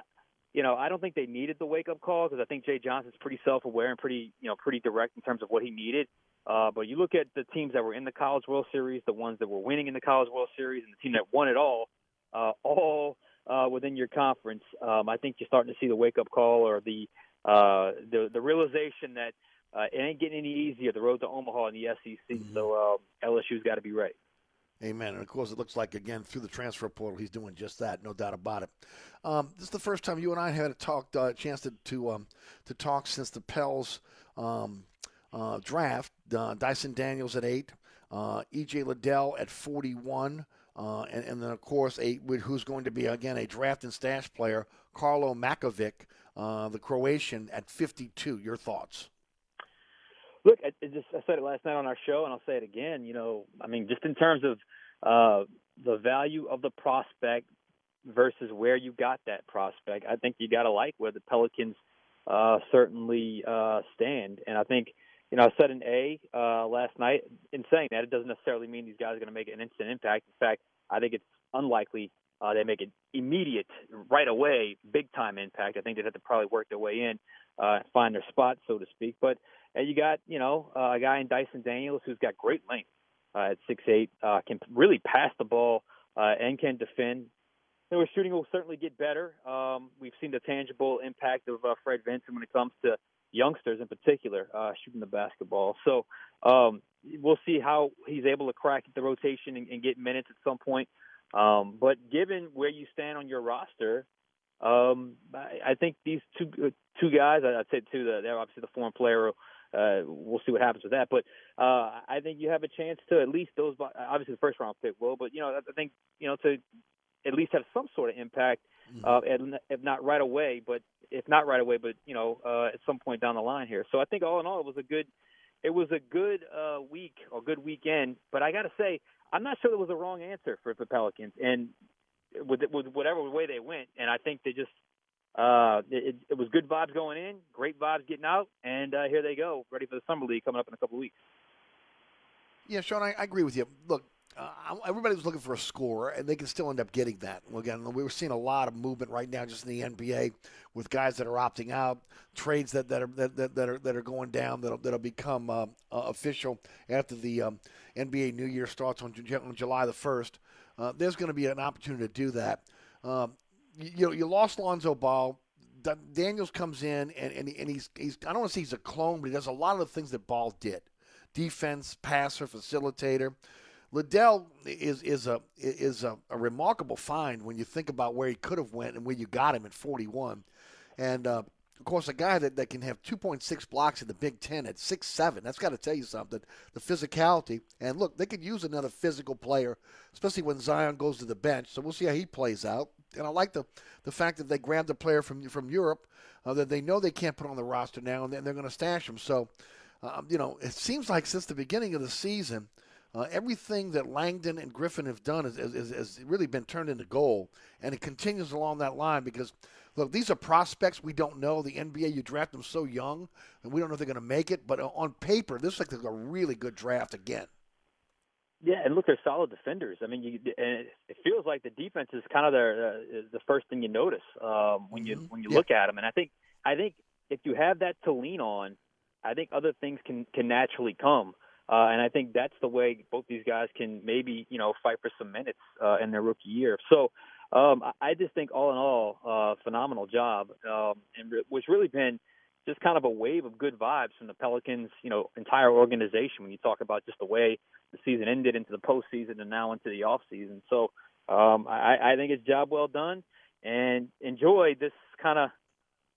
you know, I don't think they needed the wake up call because I think Jay Johnson's pretty self aware and pretty, you know, pretty direct in terms of what he needed. Uh, but you look at the teams that were in the College World Series, the ones that were winning in the College World Series, and the team that won it all, uh, all uh, within your conference. Um, I think you're starting to see the wake up call or the uh, the the realization that uh, it ain't getting any easier. The road to Omaha in the SEC, mm-hmm. so uh, LSU's got to be right. Amen. And of course, it looks like again through the transfer portal, he's doing just that, no doubt about it. Um, this is the first time you and I had a talk, uh, chance to to, um, to talk since the Pels um, uh, draft. Uh, Dyson Daniels at eight, uh, EJ Liddell at forty-one, uh, and, and, then of course a who's going to be again a draft and stash player, Karlo Matković, uh, the Croatian at fifty-two. Your thoughts? Look, I, just I said it last night on our show, and I'll say it again. You know, I mean, just in terms of uh, the value of the prospect versus where you got that prospect, I think you got to like where the Pelicans uh, certainly uh, stand. And I think, you know, I said an A uh, last night. In saying that, it doesn't necessarily mean these guys are going to make an instant impact. In fact, I think it's unlikely uh, they make an immediate, right away, big time impact. I think they'd have to probably work their way in, uh, find their spot, so to speak. But and you got, you know, uh, a guy in Dyson Daniels who's got great length uh, at six eight, uh, can really pass the ball uh, and can defend. His shooting will certainly get better. Um, we've seen the tangible impact of uh, Fred Vinson when it comes to youngsters in particular uh, shooting the basketball. So um, we'll see how he's able to crack the rotation and, and get minutes at some point. Um, but given where you stand on your roster, um, I, I think these two uh, two guys, I'd say two, they're obviously the foreign player uh, we'll see what happens with that. But uh, I think you have a chance to at least those. Obviously, the first round pick will, but you know, I think you know to at least have some sort of impact, mm-hmm. uh, if not right away, but if not right away, but you know, uh, at some point down the line here. So I think all in all, it was a good, it was a good uh, week or good weekend. But I got to say, I'm not sure there was a wrong answer for the Pelicans, and with with whatever way they went, and I think they just uh, it, it, was good vibes going in, great vibes getting out, and uh, here they go, ready for the summer league coming up in a couple of weeks. Yeah, Sean, I, I agree with you. Look, uh, everybody was looking for a score, and they can still end up getting that. Again, we were seeing a lot of movement right now just in the NBA with guys that are opting out, trades that, that are that, that, that are that are going down that'll that'll become uh, uh, official after the um, NBA New Year starts on, on July the first. Uh, there's going to be an opportunity to do that. Um, you know, you lost Lonzo Ball. Daniels comes in and, and, and he's, he's I don't want to say he's a clone, but he does a lot of the things that Ball did: defense, passer, facilitator. Liddell is is a is a, a, remarkable find when you think about where he could have went and where you got him at 41, and uh, of course a guy that, that can have 2.6 blocks in the Big Ten at six seven. That's got to tell you something. The physicality and look, they could use another physical player, especially when Zion goes to the bench. So we'll see how he plays out and I like the the fact that they grabbed a player from from Europe uh, that they know they can't put on the roster now, and then they're going to stash him. So, uh, you know, it seems like since the beginning of the season, uh, everything that Langdon and Griffin have done has, really been turned into gold, and it continues along that line because. Look, these are prospects we don't know. The NBA, you draft them so young, and we don't know if they're going to make it. But on paper, this looks like a really good draft again. Yeah, and look, they're solid defenders. I mean, you, and it feels like the defense is kind of their, uh, the first thing you notice um, when you mm-hmm. when you yeah. look at them. And I think I think if you have that to lean on, I think other things can can naturally come. Uh, and I think that's the way both these guys can maybe you know fight for some minutes uh, in their rookie year. So um, I just think all in all, uh, phenomenal job, um, and re- what's really been just kind of a wave of good vibes from the Pelicans, you know, entire organization when you talk about just the way the season ended into the postseason and now into the off season. So um, I, I think it's job well done and enjoy this kind of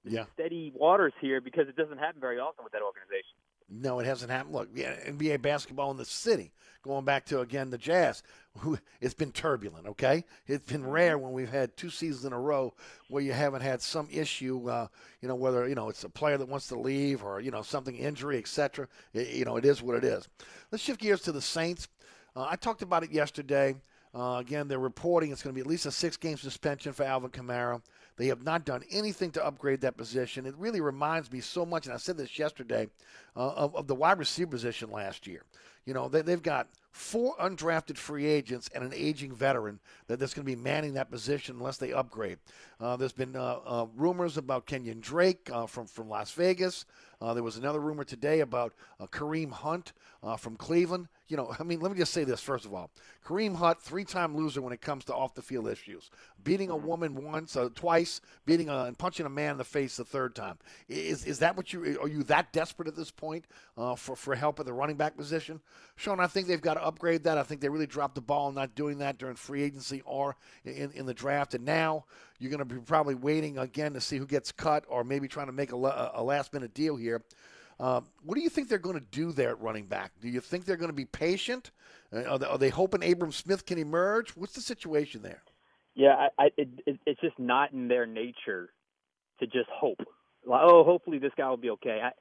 Yeah. steady waters here because it doesn't happen very often with that organization. No, it hasn't happened. Look, NBA basketball in the city, going back to again the Jazz, who it's been turbulent. Okay, it's been rare when we've had two seasons in a row where you haven't had some issue. Uh, you know, whether you know it's a player that wants to leave or you know something injury, etc. You know, it is what it is. Let's shift gears to the Saints. Uh, I talked about it yesterday. Uh, again, they're reporting it's going to be at least a six-game suspension for Alvin Kamara. They have not done anything to upgrade that position. It really reminds me so much, and I said this yesterday, uh, of, of the wide receiver position last year. You know, they, they've got four undrafted free agents and an aging veteran that that's going to be manning that position unless they upgrade. Uh, there's been uh, uh, rumors about Kenyon Drake uh, from from Las Vegas. Uh, there was another rumor today about uh, Kareem Hunt uh, from Cleveland. You know, (laughs) I mean, let me just say this first of all: Kareem Hunt, three-time loser when it comes to off-the-field issues, beating a woman once, uh, twice, beating a, and punching a man in the face the third time. Is is that what you are you that desperate at this point uh, for for help at the running back position? Sean, I think they've got to upgrade that. I think they really dropped the ball in not doing that during free agency or in, in the draft, and now you're going to be probably waiting again to see who gets cut, or maybe trying to make a, a last-minute deal here. Uh, what do you think they're going to do there at running back? Do you think they're going to be patient? Uh, are, they, are they hoping Abram Smith can emerge? What's the situation there? Yeah, I, I it, it's just not in their nature to just hope. Like, oh, hopefully this guy will be okay. I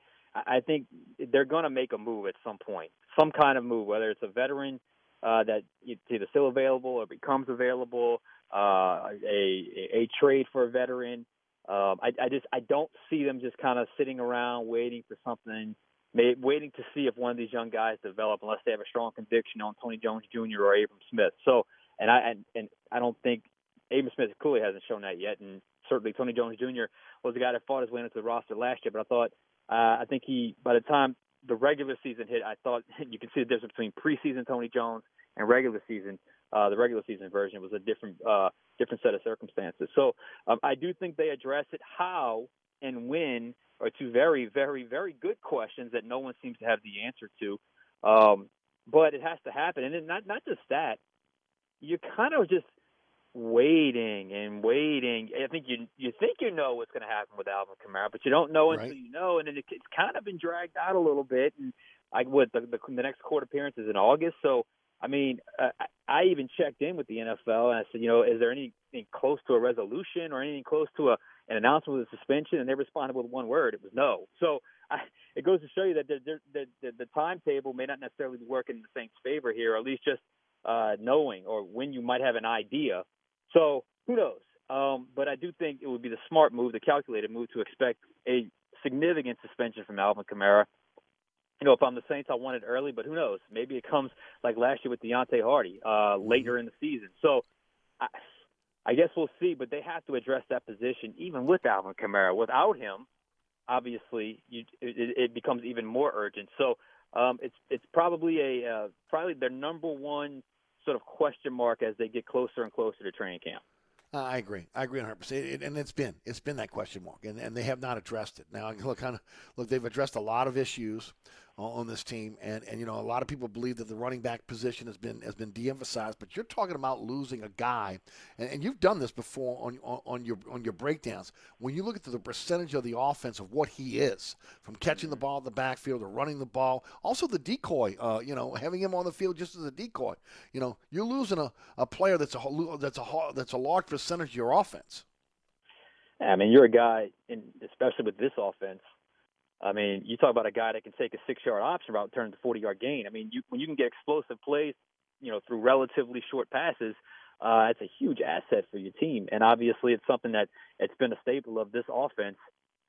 I think they're going to make a move at some point, some kind of move, whether it's a veteran uh, that it's either still available or becomes available, uh, a a trade for a veteran. Um, I, I just I don't see them just kind of sitting around waiting for something, may, waiting to see if one of these young guys develop, unless they have a strong conviction on Tony Jones Jr. or Abram Smith. So, and I and, and I don't think Abram Smith clearly hasn't shown that yet, and certainly Tony Jones Jr. was the guy that fought his way into the roster last year. But I thought uh, I think he by the time the regular season hit, I thought (laughs) you can see the difference between preseason Tony Jones and regular season. Uh, the regular season version was a different uh, different set of circumstances. So um, I do think they address it. How and when are two very, very, very good questions that no one seems to have the answer to. Um, but it has to happen, and not not just that. You're kind of just waiting and waiting. I think you you think you know what's going to happen with Alvin Kamara, but you don't know until Right. you know, and then it, it's kind of been dragged out a little bit. And I what the, the the next court appearance is in August, so I mean, uh, I, even checked in with the NFL and I said, you know, is there anything close to a resolution or anything close to a an announcement with a suspension? And they responded with one word. It was no. So I, it goes to show you that the, the, the, the timetable may not necessarily be working in the Saints' favor here, or at least just uh, knowing or when you might have an idea. So who knows? Um, but I do think it would be the smart move, the calculated move, to expect a significant suspension from Alvin Kamara. You know, if I'm the Saints, I want it early, but who knows? Maybe it comes like last year with Deonte Harty uh, later in the season. So I, I guess we'll see, but they have to address that position even with Alvin Kamara. Without him, obviously, you, it, it becomes even more urgent. So um, it's it's probably a uh, probably their number one sort of question mark as they get closer and closer to training camp. Uh, I agree. I agree 100. percent And it's been it's been that question mark, and, and they have not addressed it. Now, look, kind of look, they've addressed a lot of issues on, this team, and, and you know a lot of people believe that the running back position has been has been de-emphasized. But you're talking about losing a guy, and, and you've done this before on, on on your on your breakdowns. When you look at the percentage of the offense of what he is, from catching the ball in the backfield to running the ball, also the decoy. Uh, you know, having him on the field just as a decoy. You know, you're losing a, a player that's a that's a that's a large percentage of your offense. I mean, you're a guy, in, especially with this offense. I mean, you talk about a guy that can take a six-yard option route, turn a 40-yard gain. I mean, you, when you can get explosive plays, you know, through relatively short passes, uh, it's a huge asset for your team. And obviously, it's something that it's been a staple of this offense,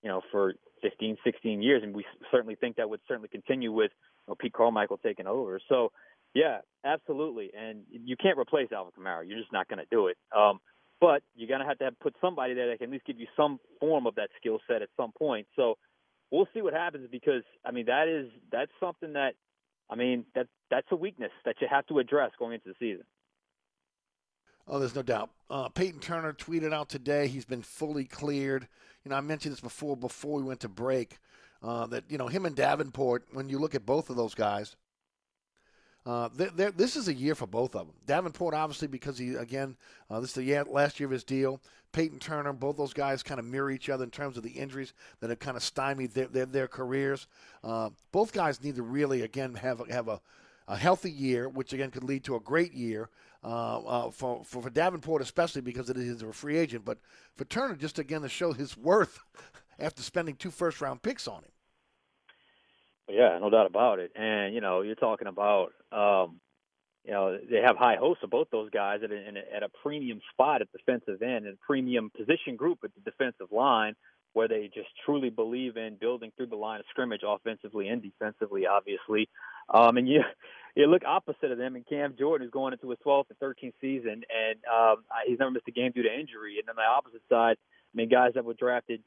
you know, for 15, 16 years, and we certainly think that would certainly continue with you know, Pete Carmichael taking over. So, yeah, absolutely. And you can't replace Alvin Kamara. You're just not going to do it. Um, but you're going to have to have, put somebody there that can at least give you some form of that skill set at some point. So we'll see what happens because I mean that is that's something that I mean that that's a weakness that you have to address going into the season. Oh, there's no doubt. Uh, Payton Turner tweeted out today he's been fully cleared. You know, I mentioned this before before we went to break. uh, that you know him and Davenport. When you look at both of those guys, uh, they're, this is a year for both of them. Davenport, obviously, because he again, uh, this is the last year of his deal. Payton Turner, both those guys kind of mirror each other in terms of the injuries that have kind of stymied their their, their careers. Uh, both guys need to really again have have a, a healthy year, which again could lead to a great year. Uh, uh, for, for for Davenport especially because it is a free agent, but for Turner just again to show his worth (laughs) after spending two first round picks on him. Yeah, no doubt about it. And you know, you're talking about, um, you know, they have high hopes of both those guys at a, at a premium spot at defensive end and premium position group at the defensive line, where they just truly believe in building through the line of scrimmage, offensively and defensively, obviously. Um, and you you look opposite of them, and Cam Jordan is going into his 12th and 13th season, and um, he's never missed a game due to injury. And on the opposite side, I mean, guys that were drafted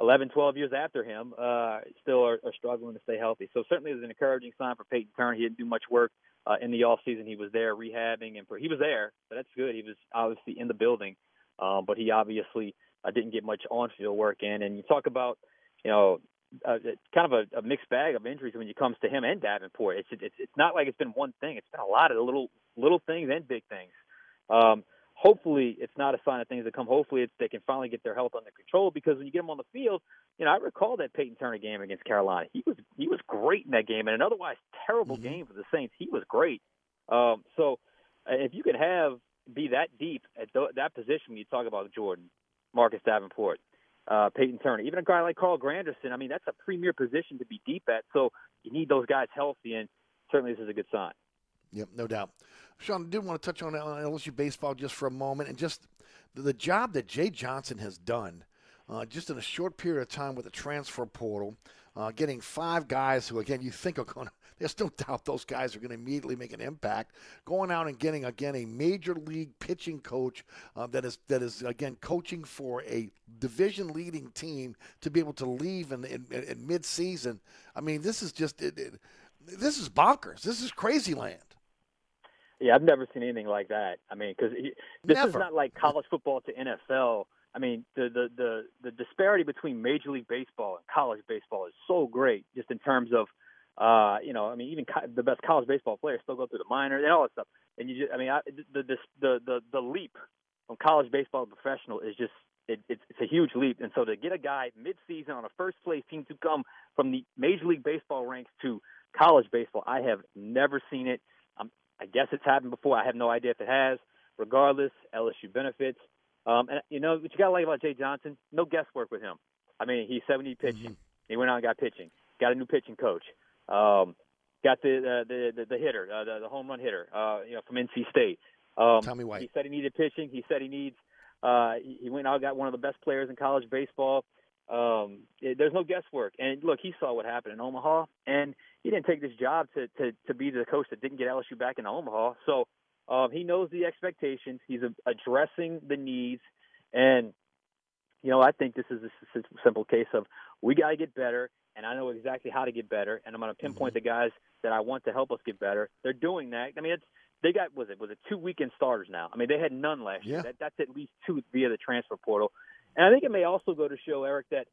11, 12 years after him, uh, still are, are struggling to stay healthy. So certainly it's an encouraging sign for Payton Turner. He didn't do much work uh, in the off season. He was there rehabbing, and he was there, so that's good. He was obviously in the building, um, but he obviously uh, didn't get much on-field work in. And you talk about, you know, uh, kind of a, a mixed bag of injuries when it comes to him and Davenport. It's it's it's not like it's been one thing. It's been a lot of little little things and big things. Um, hopefully it's not a sign of things that come. Hopefully it's they can finally get their health under control because when you get them on the field, you know I recall that Payton Turner game against Carolina. He was he was great in that game, and an otherwise terrible mm-hmm. game for the Saints. He was great. Um, so uh, if you could have be that deep at th- that position when you talk about Jordan, Marcus Davenport, uh, Peyton Turner, even a guy like Carl Granderson, I mean that's a premier position to be deep at. So you need those guys healthy, and certainly this is a good sign. Yep, no doubt. Sean, I do want to touch on LSU baseball just for a moment and just the job that Jay Johnson has done uh, just in a short period of time with the transfer portal, uh, getting five guys who, again, you think are going (laughs) to, there's no doubt those guys are going to immediately make an impact. Going out and getting, again, a major league pitching coach uh, that is, that is again, coaching for a division leading team to be able to leave in, in, in mid season. I mean, this is just, it, it, this is bonkers. This is crazy land. Yeah, I've never seen anything like that. I mean, because this Never. is not like college football to NFL. I mean, the, the the the disparity between Major League Baseball and college baseball is so great, just in terms of, uh, you know, I mean, even co- the best college baseball players still go through the minors and all that stuff. And you, just, I mean, I, the, the the the the leap from college baseball to professional is just it, it's, it's a huge leap. And so to get a guy mid-season on a first place team to come from the Major League Baseball ranks to college baseball, I have never seen it. I guess it's happened before. I have no idea if it has. Regardless, LSU benefits. Um, and you know what you got to like about Jay Johnson? No guesswork with him. I mean, he's 70 pitching. Mm-hmm. He went out and got pitching. Got a new pitching coach. Um, got the uh, the, the the hitter, uh, the, the home run hitter, uh, you know, from NC State. Um, Tommy White. He said he needed pitching. He said he needs. Uh, he went out and got one of the best players in college baseball. Um, it, there's no guesswork. And look, he saw what happened in Omaha, and he didn't take this job to to to be the coach that didn't get LSU back in Omaha. So um, he knows the expectations. He's addressing the needs, and you know I think this is a simple case of we got to get better, and I know exactly how to get better, and I'm going to pinpoint mm-hmm. the guys that I want to help us get better. They're doing that. I mean, it's they got was it was it two weekend starters now. I mean, they had none last yeah. year. That, that's at least two via the transfer portal. And I think it may also go to show, Eric, that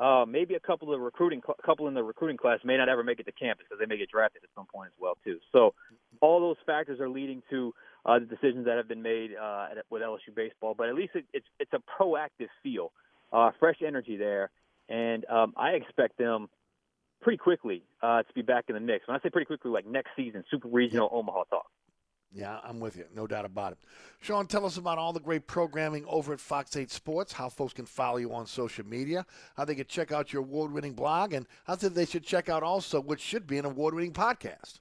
uh, maybe a couple of recruiting, couple in the recruiting class may not ever make it to campus because they may get drafted at some point as well too. So all those factors are leading to uh, the decisions that have been made uh, with LSU baseball. But at least it, it's it's a proactive feel, uh, fresh energy there, and um, I expect them pretty quickly uh, to be back in the mix. When I say pretty quickly, like next season, Super Regional Omaha talk. Yeah, I'm with you. No doubt about it. Sean, tell us about all the great programming over at Fox 8 Sports, how folks can follow you on social media, how they can check out your award winning blog, and how they should check out also what should be an award winning podcast.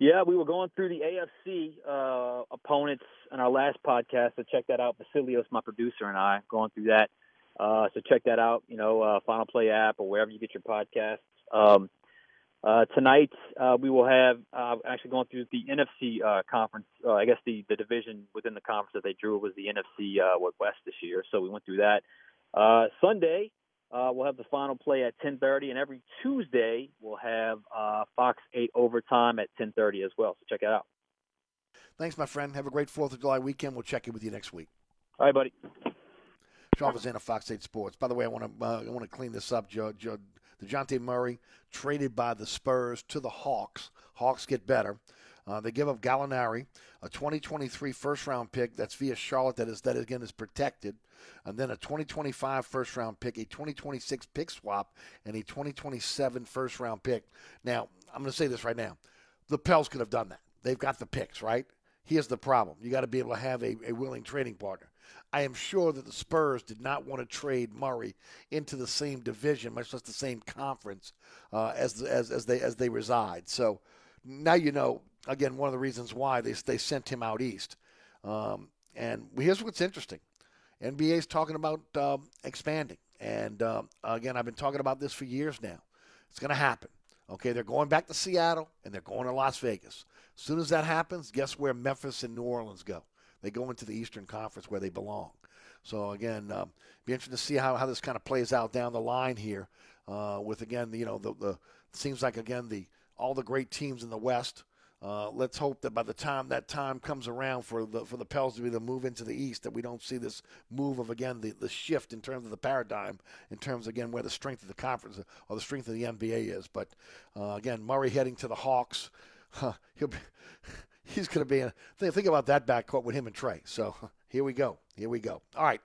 Yeah, we were going through the AFC uh, opponents in our last podcast, so check that out. Basilios, my producer, and I going through that. Uh, so check that out, you know, uh, Final Play app or wherever you get your podcasts. Um, uh, tonight uh, we will have uh, actually going through the NFC uh, conference. Uh, I guess the, the division within the conference that they drew was the NFC uh, West this year, so we went through that. Uh, Sunday uh, we'll have the final play at 10:30, and every Tuesday we'll have uh, Fox 8 overtime at 10:30 as well. So check it out. Thanks, my friend. Have a great Fourth of July weekend. We'll check in with you next week. All right, buddy. Sean Fazende, Fox 8 Sports. By the way, I want to uh, I want to clean this up, Joe. Joe Dejounte Murray traded by the Spurs to the Hawks. Hawks get better. Uh, they give up Gallinari, a 2023 first round pick that's via Charlotte that is that again is protected, and then a 2025 first round pick, a 2026 pick swap, and a 2027 first round pick. Now I'm going to say this right now, the Pels could have done that. They've got the picks, right? Here's the problem: you got to be able to have a, a willing trading partner. I am sure that the Spurs did not want to trade Murray into the same division, much less the same conference uh, as, as as they as they reside. So now you know again one of the reasons why they they sent him out east. Um, and here's what's interesting: NBA is talking about um, expanding, and um, again I've been talking about this for years now. It's going to happen. Okay, they're going back to Seattle and they're going to Las Vegas. As soon as that happens, guess where Memphis and New Orleans go? They go into the Eastern Conference where they belong. So again, um, be interesting to see how, how this kind of plays out down the line here. Uh, with again, you know, the the seems like again the all the great teams in the West. Uh, let's hope that by the time that time comes around for the for the Pels to be the move into the East, that we don't see this move of again the, the shift in terms of the paradigm, in terms again where the strength of the conference or the strength of the NBA is. But uh, again, Murray heading to the Hawks, huh, he'll be, he's going to be. A, think, about that backcourt with him and Trae. So here we go. Here we go. All right.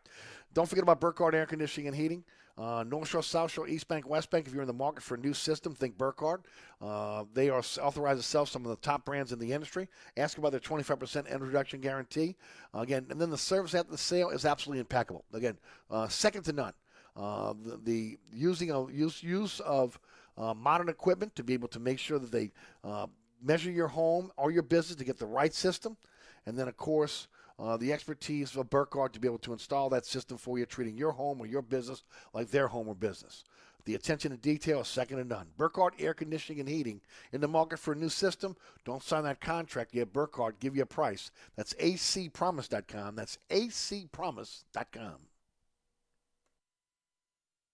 Don't forget about Burkhardt Air Conditioning and Heating. Uh, North Shore, South Shore, East Bank, West Bank. If you're in the market for a new system, think Burkhardt. Uh, they are authorized to sell some of the top brands in the industry. Ask about their 25% introduction guarantee. Uh, again, and then the service after the sale is absolutely impeccable. Again, uh, second to none. Uh, the, the, using of use use of uh, modern equipment to be able to make sure that they measure your home or your business to get the right system, and then of course uh, the expertise of Burkhardt to be able to install that system for you, treating your home or your business like their home or business. The attention to detail is second to none. Burkhardt Air Conditioning and Heating in the market for a new system. Don't sign that contract yet. Burkhardt give you a price. That's acpromise.com. That's acpromise.com.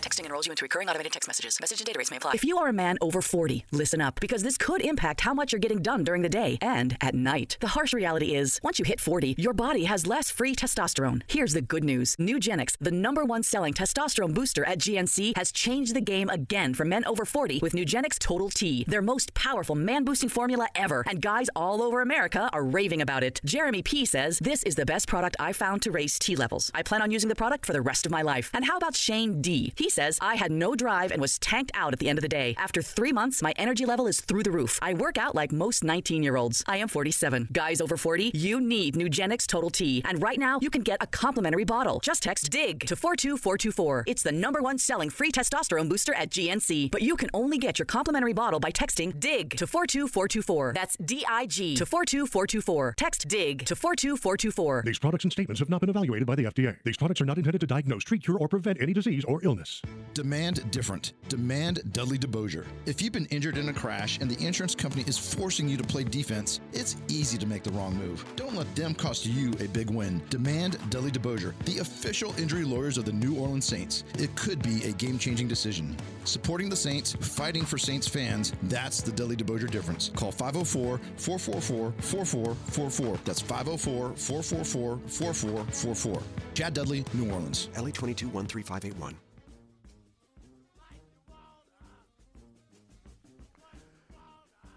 Text Texting enrolls you into recurring automated text messages. Message and data rates may apply. If you are a man over 40, listen up because this could impact how much you're getting done during the day and at night. The harsh reality is, once you hit 40, your body has less free testosterone. Here's the good news Nugenix, the number one selling testosterone booster at GNC, has changed the game again for men over 40 with Nugenix Total T, their most powerful man boosting formula ever. And guys all over America are raving about it. Jeremy P says, This is the best product I found to raise T levels. I plan on using the product for the rest of my life. And how about Shane D? He says, I had no drive and was tanked out at the end of the day. After three months, my energy level is through the roof. I work out like most 19 year olds. I am 47. Guys over 40, you need Nugenix Total T. And right now, you can get a complimentary bottle. Just text DIG to 42424. It's the number one selling free testosterone booster at GNC. But you can only get your complimentary bottle by texting DIG to 42424. That's D I G to 42424. Text DIG to 42424. These products and statements have not been evaluated by the FDA. These products are not intended to diagnose, treat, cure, or prevent any disease or illness. Demand different. Demand Dudley DeBosier. If you've been injured in a crash and the insurance company is forcing you to play defense, it's easy to make the wrong move. Don't let them cost you a big win. Demand Dudley DeBosier, the official injury lawyers of the New Orleans Saints. It could be a game changing decision. Supporting the Saints, fighting for Saints fans, that's the Dudley DeBosier difference. Call 504 444 4444. That's 504 444 4444. Chad Dudley, New Orleans. LA 22 13581.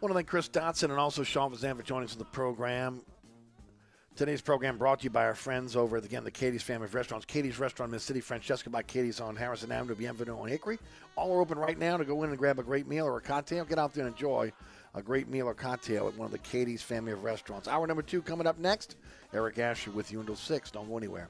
Want to thank Chris Dotson and also Sean Fazende for joining us on the program. Today's program brought to you by our friends over at, again, the Katie's Family of Restaurants. Katie's Restaurant in the City, Francesca by Katie's on Harrison Avenue, Bienvenue on Hickory. All are open right now to go in and grab a great meal or a cocktail. Get out there and enjoy a great meal or cocktail at one of the Katie's Family of Restaurants. Hour number two coming up next. Eric Asher with you until 6. Don't go anywhere.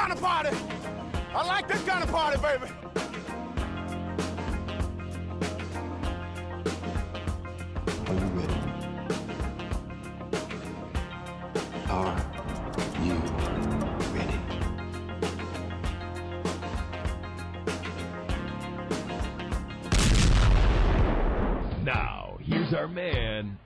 kind of party. I like this kind of party, baby. Are you ready? Are you ready? Now, here's our man,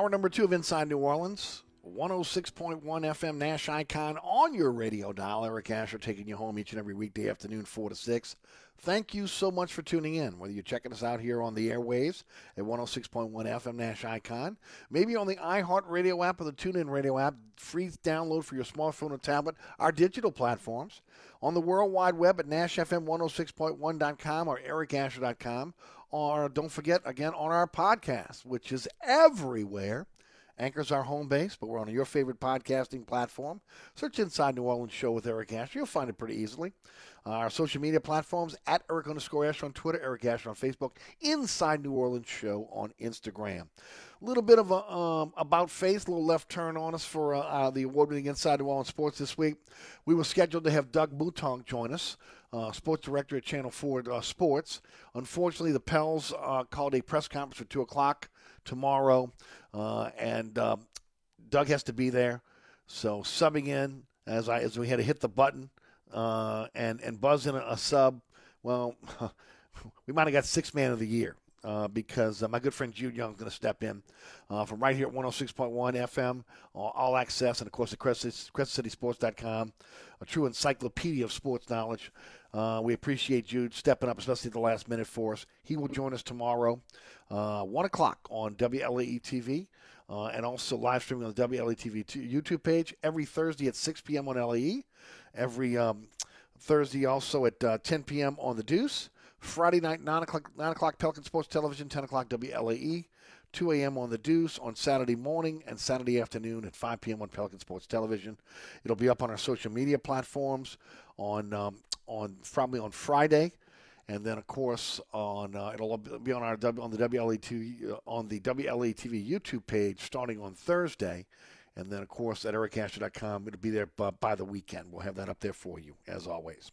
Hour number two of Inside New Orleans, 106.1 FM Nash Icon on your radio dial. Eric Asher taking you home each and every weekday afternoon, 4 to 6. Thank you so much for tuning in, whether you're checking us out here on the airwaves at 106.1 FM Nash Icon, maybe on the iHeart Radio app or the TuneIn Radio app, free download for your smartphone or tablet, our digital platforms, on the World Wide Web at NashFM106.1.com or ericasher.com, or don't forget, again, on our podcast, which is everywhere. Anchor's our home base, but we're on your favorite podcasting platform. Search Inside New Orleans Show with Eric Asher. You'll find it pretty easily. Uh, our social media platforms at Eric underscore Asher on Twitter, Eric Asher on Facebook, Inside New Orleans Show on Instagram. A little bit of a um, about face, a little left turn on us for uh, uh, the award-winning Inside New Orleans Sports this week. We were scheduled to have Doug Mouton join us, uh, sports director at Channel 4 uh, Sports. Unfortunately, the Pels uh, called a press conference for 2 o'clock tomorrow, uh, and um, Doug has to be there. So subbing in as I as we had to hit the button uh, and and buzz in a, a sub. Well, (laughs) we might have got six man of the year uh, because uh, my good friend Jude Young is going to step in uh, from right here at 106.1 FM, all, all access, and of course at Crescent, CrescentCitySports.com, a true encyclopedia of sports knowledge. Uh, we appreciate Jude stepping up, especially at the last minute for us. He will join us tomorrow, uh, 1 o'clock on WLAE TV. Uh, and also live streaming on the WLA TV YouTube page every Thursday at 6 p.m. on LAE. Every um, Thursday also at uh, 10 p.m. on the Deuce. Friday night, 9 o'clock, 9 o'clock Pelican Sports Television, 10 o'clock WLAE. 2 a.m. on the Deuce on Saturday morning and Saturday afternoon at 5 p.m. on Pelican Sports Television. It'll be up on our social media platforms on um, on probably on Friday, and then of course on uh, it'll be on our on the WLE on the WLE TV YouTube page starting on Thursday, and then of course at ericasher.com it'll be there by, by the weekend. We'll have that up there for you as always.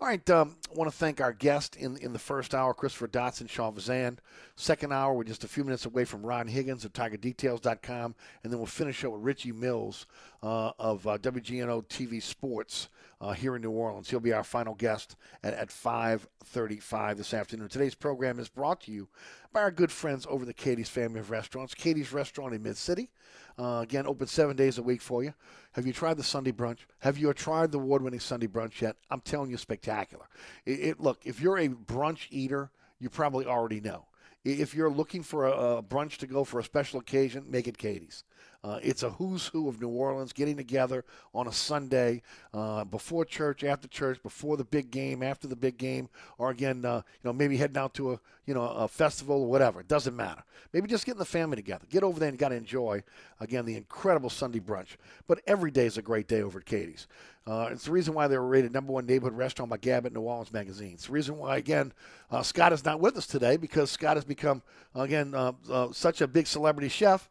All right, um, I want to thank our guest in in the first hour, Christopher Dotson, Sean Vazan. Second hour, we're just a few minutes away from Ron Higgins of TigerDetails.com, and then we'll finish up with Richie Mills uh, of uh, WGNO TV Sports uh, here in New Orleans. He'll be our final guest at, at 5.35 this afternoon. Today's program is brought to you by our good friends over the Katie's Family of Restaurants. Katie's Restaurant in Mid-City. Uh, again, open seven days a week for you. Have you tried the Sunday brunch? Have you tried the award-winning Sunday brunch yet? I'm telling you, spectacular. It, it, look, if you're a brunch eater, you probably already know. If you're looking for a, a brunch to go for a special occasion, make it Katie's. Uh, it's a who's who of New Orleans getting together on a Sunday uh, before church, after church, before the big game, after the big game, or again, uh, you know, maybe heading out to a you know a festival or whatever. It doesn't matter. Maybe just getting the family together. Get over there and got to enjoy again the incredible Sunday brunch. But every day is a great day over at Katie's. Uh, it's the reason why they were rated number one neighborhood restaurant by Gambit New Orleans magazine. It's the reason why, again, uh, Scott is not with us today because Scott has become, again, uh, such a big celebrity chef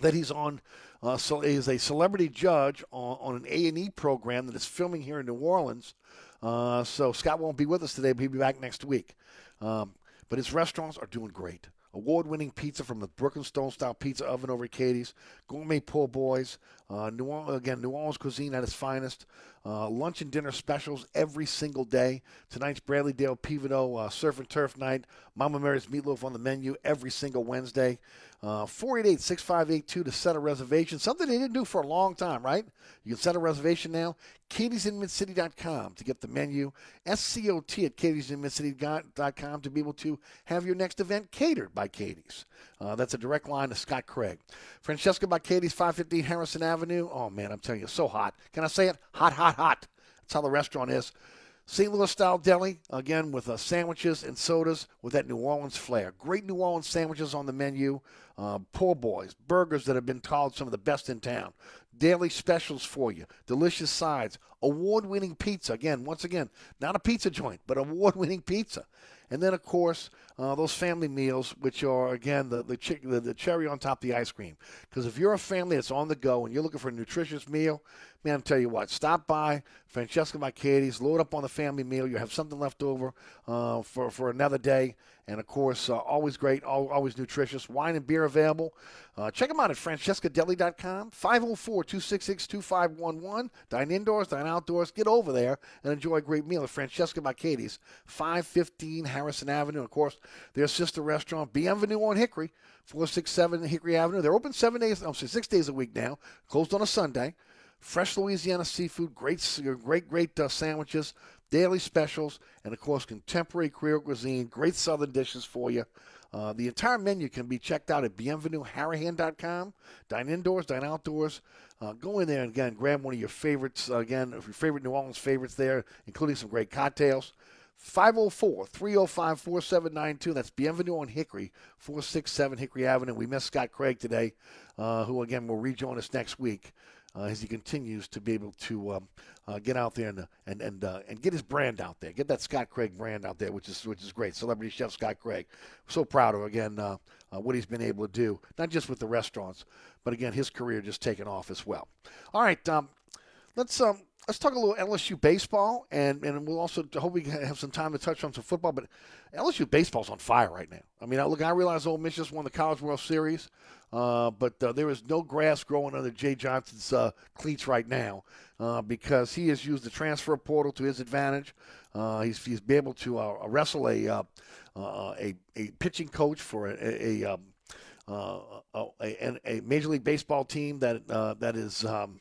that he's on. Uh, so is a celebrity judge on, on an A and E program that is filming here in New Orleans. Uh, so Scott won't be with us today, but he'll be back next week. Um, but his restaurants are doing great. Award-winning pizza from the Brooklyn Stone Style Pizza Oven over at Katie's. Gourmet po' boys. Uh, New Orleans, again, New Orleans cuisine at its finest. Uh, lunch and dinner specials every single day. Tonight's Bradley Dale Pivotal uh, Surf and Turf Night. Mama Mary's Meatloaf on the menu every single Wednesday. Uh, 488 6582 to set a reservation. Something they didn't do for a long time, right? You can set a reservation now. Katie'sInMidCity.com to get the menu. SCOT at Katie'sInMidCity.com to be able to have your next event catered by Katie's. Uh, that's a direct line to Scott Craig. Francesca by Katie's, 515 Harrison Avenue. Oh, man, I'm telling you, so hot. Can I say it? Hot, hot, hot. That's how the restaurant is. St. Louis style deli, again, with uh, sandwiches and sodas with that New Orleans flair. Great New Orleans sandwiches on the menu. Uh, poor boys, burgers that have been called some of the best in town. Daily specials for you. Delicious sides. Award winning pizza. Again, once again, not a pizza joint, but award winning pizza. And then, of course, uh, those family meals, which are, again, the, the, the, the cherry on top of the ice cream. Because if you're a family that's on the go and you're looking for a nutritious meal, man, I'll tell you what, stop by Francesca Katie's, load up on the family meal. You have something left over uh, for, for another day. And, of course, uh, always great, always nutritious. Wine and beer available. Uh, check them out at francescadeli.com, 504 266 2511. Dine indoors, dine outdoors. Get over there and enjoy a great meal at Francesca Katie's, 515 Harrison Avenue. Of course, their sister restaurant, Bienvenue on Hickory, 467 Hickory Avenue. They're open seven days, I'm sorry, six days a week now, closed on a Sunday. Fresh Louisiana seafood, great, great, great uh, sandwiches, daily specials, and of course, contemporary Creole cuisine. Great Southern dishes for you. Uh, the entire menu can be checked out at bienvenueharahan.com. Dine indoors, dine outdoors. Uh, go in there and again grab one of your favorites. Uh, again, your favorite New Orleans favorites there, including some great cocktails. 504 305 4792. That's Bienvenue on Hickory, 467 Hickory Avenue. We miss Scott Craig today, uh, who again will rejoin us next week uh, as he continues to be able to um, uh, get out there and and and, uh, and get his brand out there, get that Scott Craig brand out there, which is which is great. Celebrity chef Scott Craig, so proud of again uh, uh, what he's been able to do, not just with the restaurants, but again his career just taking off as well. All right, um, let's um, let's talk a little LSU baseball, and, and we'll also hope we have some time to touch on some football. But LSU baseball's on fire right now. I mean, look, I realize Ole Miss just won the College World Series, uh, but uh, there is no grass growing under Jay Johnson's uh, cleats right now uh, because he has used the transfer portal to his advantage. Uh, he's he's been able to uh, wrestle a, a a pitching coach for a, a, um, a, a, a Major League Baseball team that that is um,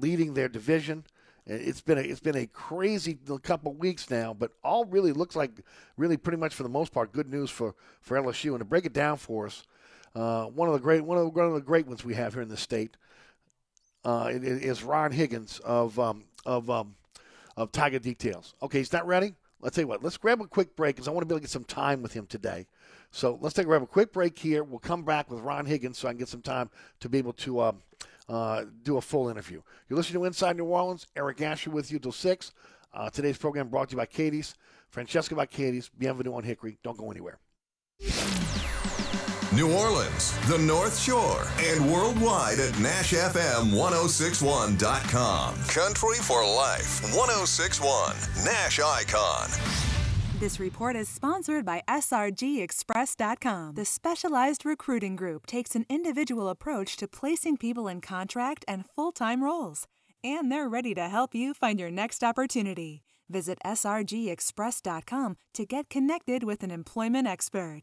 leading their division. It's been a, it's been a crazy couple weeks now, but all really looks like really pretty much for the most part good news for, for LSU. And to break it down for us, uh, one of the great one of one of the great ones we have here in the state uh, is Ron Higgins of um, of um, of Tiger Details. Okay, he's not ready. Let's tell you what. Let's grab a quick break because I want to be able to get some time with him today. So let's take grab a quick break here. We'll come back with Ron Higgins so I can get some time to be able to. Uh, uh, do a full interview. You're listening to Inside New Orleans. Eric Asher with you till 6. Uh, today's program brought to you by Katie's. Francesca by Katie's. Bienvenue on Hickory. Don't go anywhere. New Orleans, the North Shore, and worldwide at NashFM1061.com. Country for Life 1061, Nash Icon. This report is sponsored by SRGExpress.com. The specialized recruiting group takes an individual approach to placing people in contract and full time roles, and they're ready to help you find your next opportunity. Visit SRGExpress.com to get connected with an employment expert.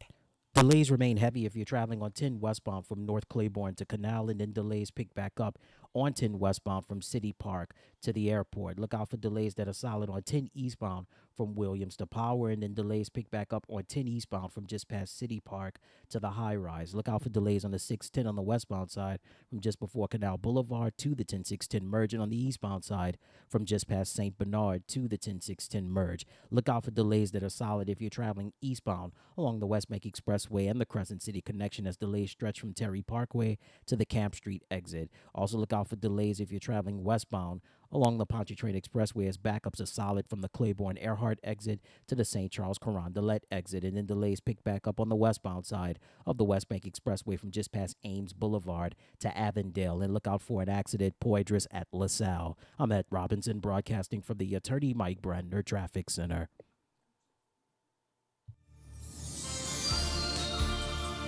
Delays remain heavy if you're traveling on 10 westbound from North Claiborne to Canal, and then delays pick back up on 10 westbound from City Park to the airport. Look out for delays that are solid on 10 eastbound from Williams to Power, and then delays pick back up on 10 eastbound from just past City Park to the high rise. Look out for delays on the 610 on the westbound side from just before Canal Boulevard to the 10610 merge, and on the eastbound side from just past St. Bernard to the 10610 merge. Look out for delays that are solid if you're traveling eastbound along the West Bank Expressway and the Crescent City connection as delays stretch from Terry Parkway to the Camp Street exit. Also, look out for delays if you're traveling westbound along the Pontchartrain Expressway as backups are solid from the Claiborne Earhart exit to the St. Charles Carondelet exit, and then delays pick back up on the westbound side of the West Bank Expressway from just past Ames Boulevard to Avondale. And look out for an accident Poydras at LaSalle. I'm at Robinson broadcasting from the Attorney Mike Brandner Traffic Center.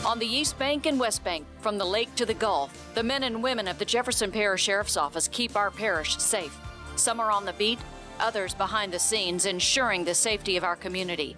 On the East Bank and West Bank, from the lake to the Gulf, the men and women of the Jefferson Parish Sheriff's Office keep our parish safe. Some are on the beat, others behind the scenes, ensuring the safety of our community.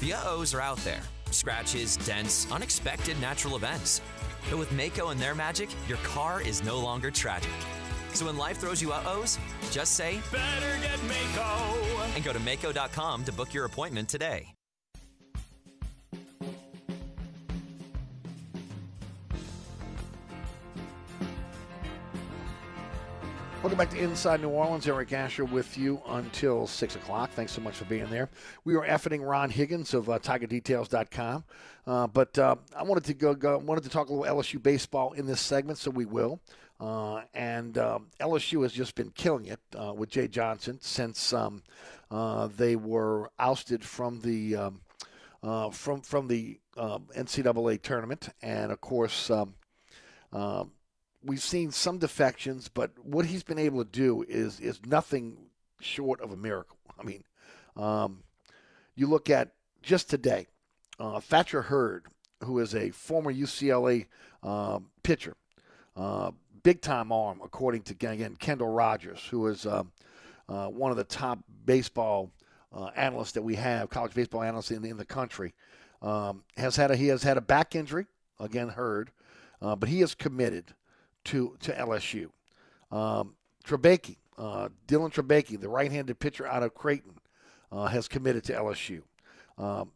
The uh-ohs are out there. Scratches, dents, unexpected natural events. But with Maaco and their magic, your car is no longer tragic. So when life throws you uh-ohs, just say, Better get Maaco! And go to Maaco.com to book your appointment today. Welcome back to Inside New Orleans. Eric Asher with you until 6 o'clock. Thanks so much for being there. We are effing Ron Higgins of uh, TigerDetails.com. Uh, but uh, I wanted to go, go, wanted to talk a little LSU baseball in this segment, so we will. Uh, and um, LSU has just been killing it uh, with Jay Johnson since um, uh, they were ousted from the um, uh, from from the NCAA tournament, and of course. Um, um, we've seen some defections, but what he's been able to do is is nothing short of a miracle. I mean, um, you look at just today, uh, Thatcher Hurd, who is a former UCLA uh, pitcher, uh, big time arm, according to again Kendall Rogers, who is uh, uh, one of the top baseball uh, analysts that we have, college baseball analysts in, in the country, um, has had a, he has had a back injury again, Hurd, but he is committed to to LSU. Um, Trubisky, uh, Dylan Trubisky, the right-handed pitcher out of Creighton, uh, has committed to LSU. Um,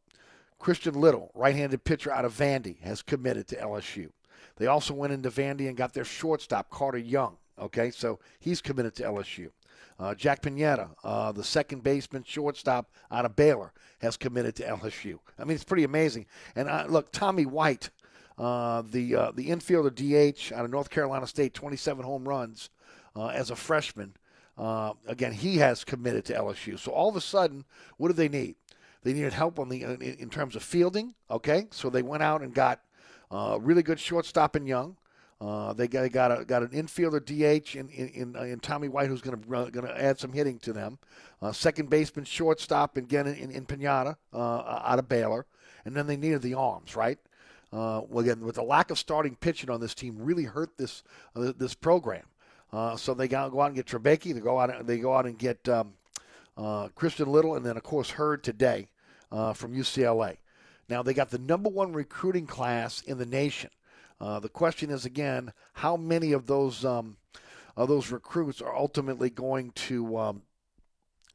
Christian Little, right-handed pitcher out of Vandy, has committed to LSU. They also went into Vandy and got their shortstop Carter Young. Okay, so he's committed to LSU. Uh, Jack Pineda, uh, the second baseman, shortstop out of Baylor, has committed to LSU. I mean, it's pretty amazing. And uh, look, Tommy White, uh, the uh, the infielder DH out of North Carolina State, 27 home runs uh, as a freshman. Uh, again, he has committed to LSU. So all of a sudden, what do they need? They needed help on the in, in terms of fielding. Okay, so they went out and got uh, really good shortstop in Young. They got, they got a got an infielder DH in in, in, in Tommy White who's going to going to add some hitting to them. second baseman, shortstop, again in, in, in Pineda out of Baylor, and then they needed the arms, right? Uh, well, again, with the lack of starting pitching on this team, really hurt this uh, this program. Uh, so they go, go out and get Trubisky. They go out. They go out and get um, uh, Christian Little, and then of course Hurd today uh, from UCLA. Now they got the number one recruiting class in the nation. Uh, the question is again, how many of those um, of those recruits are ultimately going to um,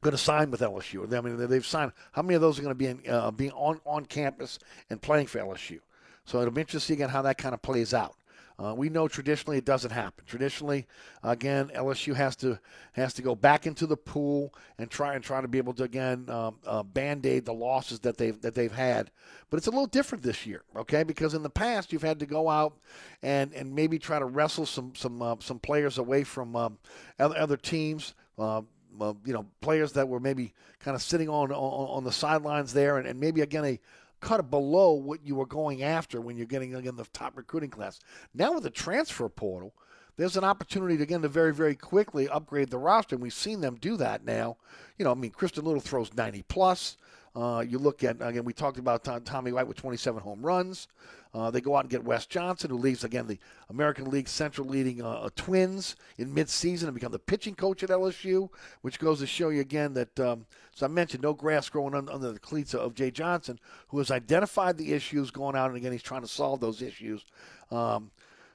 going to sign with LSU. I mean, they've signed. How many of those are going to be in, uh, being on on campus and playing for LSU? So it'll be interesting again how that kind of plays out. Uh, we know traditionally it doesn't happen. Traditionally, again, LSU has to has to go back into the pool and try and try to be able to again um, uh, band aid the losses that they've that they've had. But it's a little different this year, okay? Because in the past you've had to go out and and maybe try to wrestle some some uh, some players away from um, other, other teams. Uh, uh, you know, players that were maybe kind of sitting on on, on the sidelines there, and, and maybe again a cut below what you were going after when you're getting again the top recruiting class. Now with the transfer portal, there's an opportunity to, again to very very quickly upgrade the roster, and we've seen them do that now. You know, I mean, Christian Little throws 90 plus. Uh, you look at again, we talked about Tom, Tommy White with 27 home runs. Uh, they go out and get Wes Johnson, who leaves again the American League Central leading uh, uh, Twins in midseason and become the pitching coach at LSU, which goes to show you again that. Um, so I mentioned no grass growing under, under the cleats of Jay Johnson, who has identified the issues going out, and again he's trying to solve those issues. Um,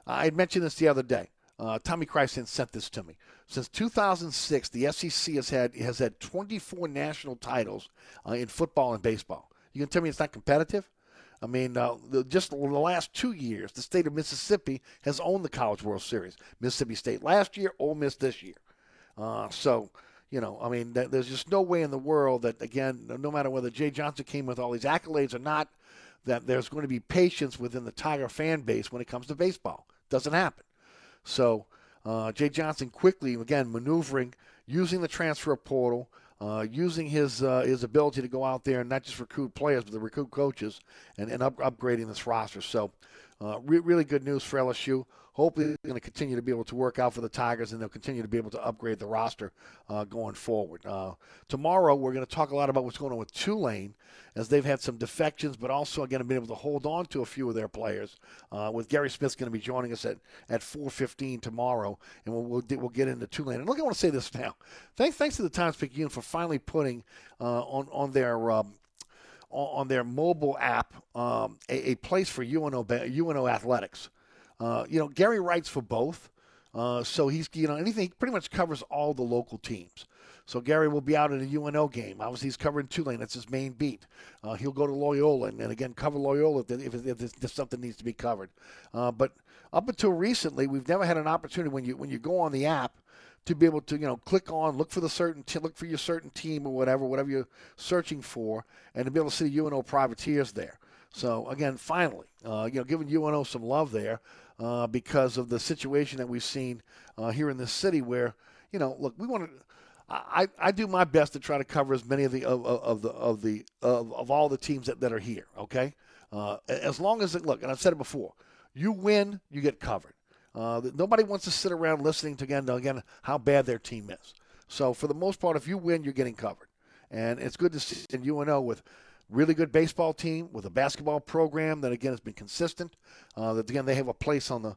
I mentioned this the other day. Uh, Tommy Krysan sent this to me. Since 2006, the SEC has had has had 24 national titles uh, in football and baseball. You can tell me it's not competitive? I mean, uh, the, just in the last two years, the state of Mississippi has owned the College World Series. Mississippi State last year, Ole Miss this year. Uh, so, you know, I mean, th- there's just no way in the world that, again, no matter whether Jay Johnson came with all these accolades or not, that there's going to be patience within the Tiger fan base when it comes to baseball. Doesn't happen. So, uh, Jay Johnson quickly, again, maneuvering, using the transfer portal, uh, using his uh, his ability to go out there and not just recruit players, but to recruit coaches and, and up, upgrading this roster. So, uh, re- really good news for LSU. Hopefully, they're going to continue to be able to work out for the Tigers, and they'll continue to be able to upgrade the roster uh, going forward. Uh, tomorrow, we're going to talk a lot about what's going on with Tulane, as they've had some defections, but also again have been able to hold on to a few of their players. Uh, with Gary Smith going to be joining us at at 4:15 tomorrow, and we'll, we'll we'll get into Tulane. And look, I want to say this now. Thanks thanks to the Times Picayune for finally putting uh, on on their um, on their mobile app um, a, a, place for UNO UNO athletics. Uh, you know, Gary writes for both. Uh, so he's, you know, anything, he pretty much covers all the local teams. So Gary will be out at a UNO game. Obviously, he's covering Tulane. That's his main beat. Uh, he'll go to Loyola and, and, again cover Loyola if, if, if, if something needs to be covered. Uh, but up until recently, we've never had an opportunity when you when you go on the app to be able to you know click on look for the certain t- look for your certain team or whatever whatever you're searching for, and to be able to see UNO privateers there. So again, finally, uh, you know, giving UNO some love there uh, because of the situation that we've seen uh, here in this city, where you know, look, we want to. I, I do my best to try to cover as many of the of, of the of the of, of all the teams that, that are here. Okay, uh, as long as it look, and I've said it before, you win, you get covered. Uh, nobody wants to sit around listening to again again how bad their team is. So for the most part, if you win, you're getting covered, and it's good to see in UNO with really good baseball team with a basketball program that again has been consistent. Uh, that again they have a place on the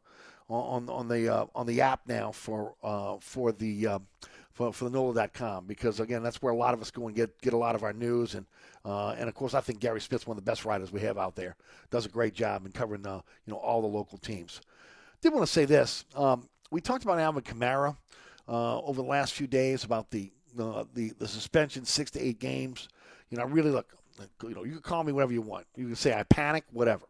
on on the uh, on the app now for uh, for the uh, for, for the NOLA.com because again that's where a lot of us go and get get a lot of our news and uh, and of course I think Gary Smith's one of the best writers we have out there. Does a great job in covering uh, you know all the local teams. Did want to say this. Um, we talked about Alvin Kamara over the last few days about the the the suspension six to eight games. You know, really look you know, you can call me whatever you want. You can say I panic, whatever.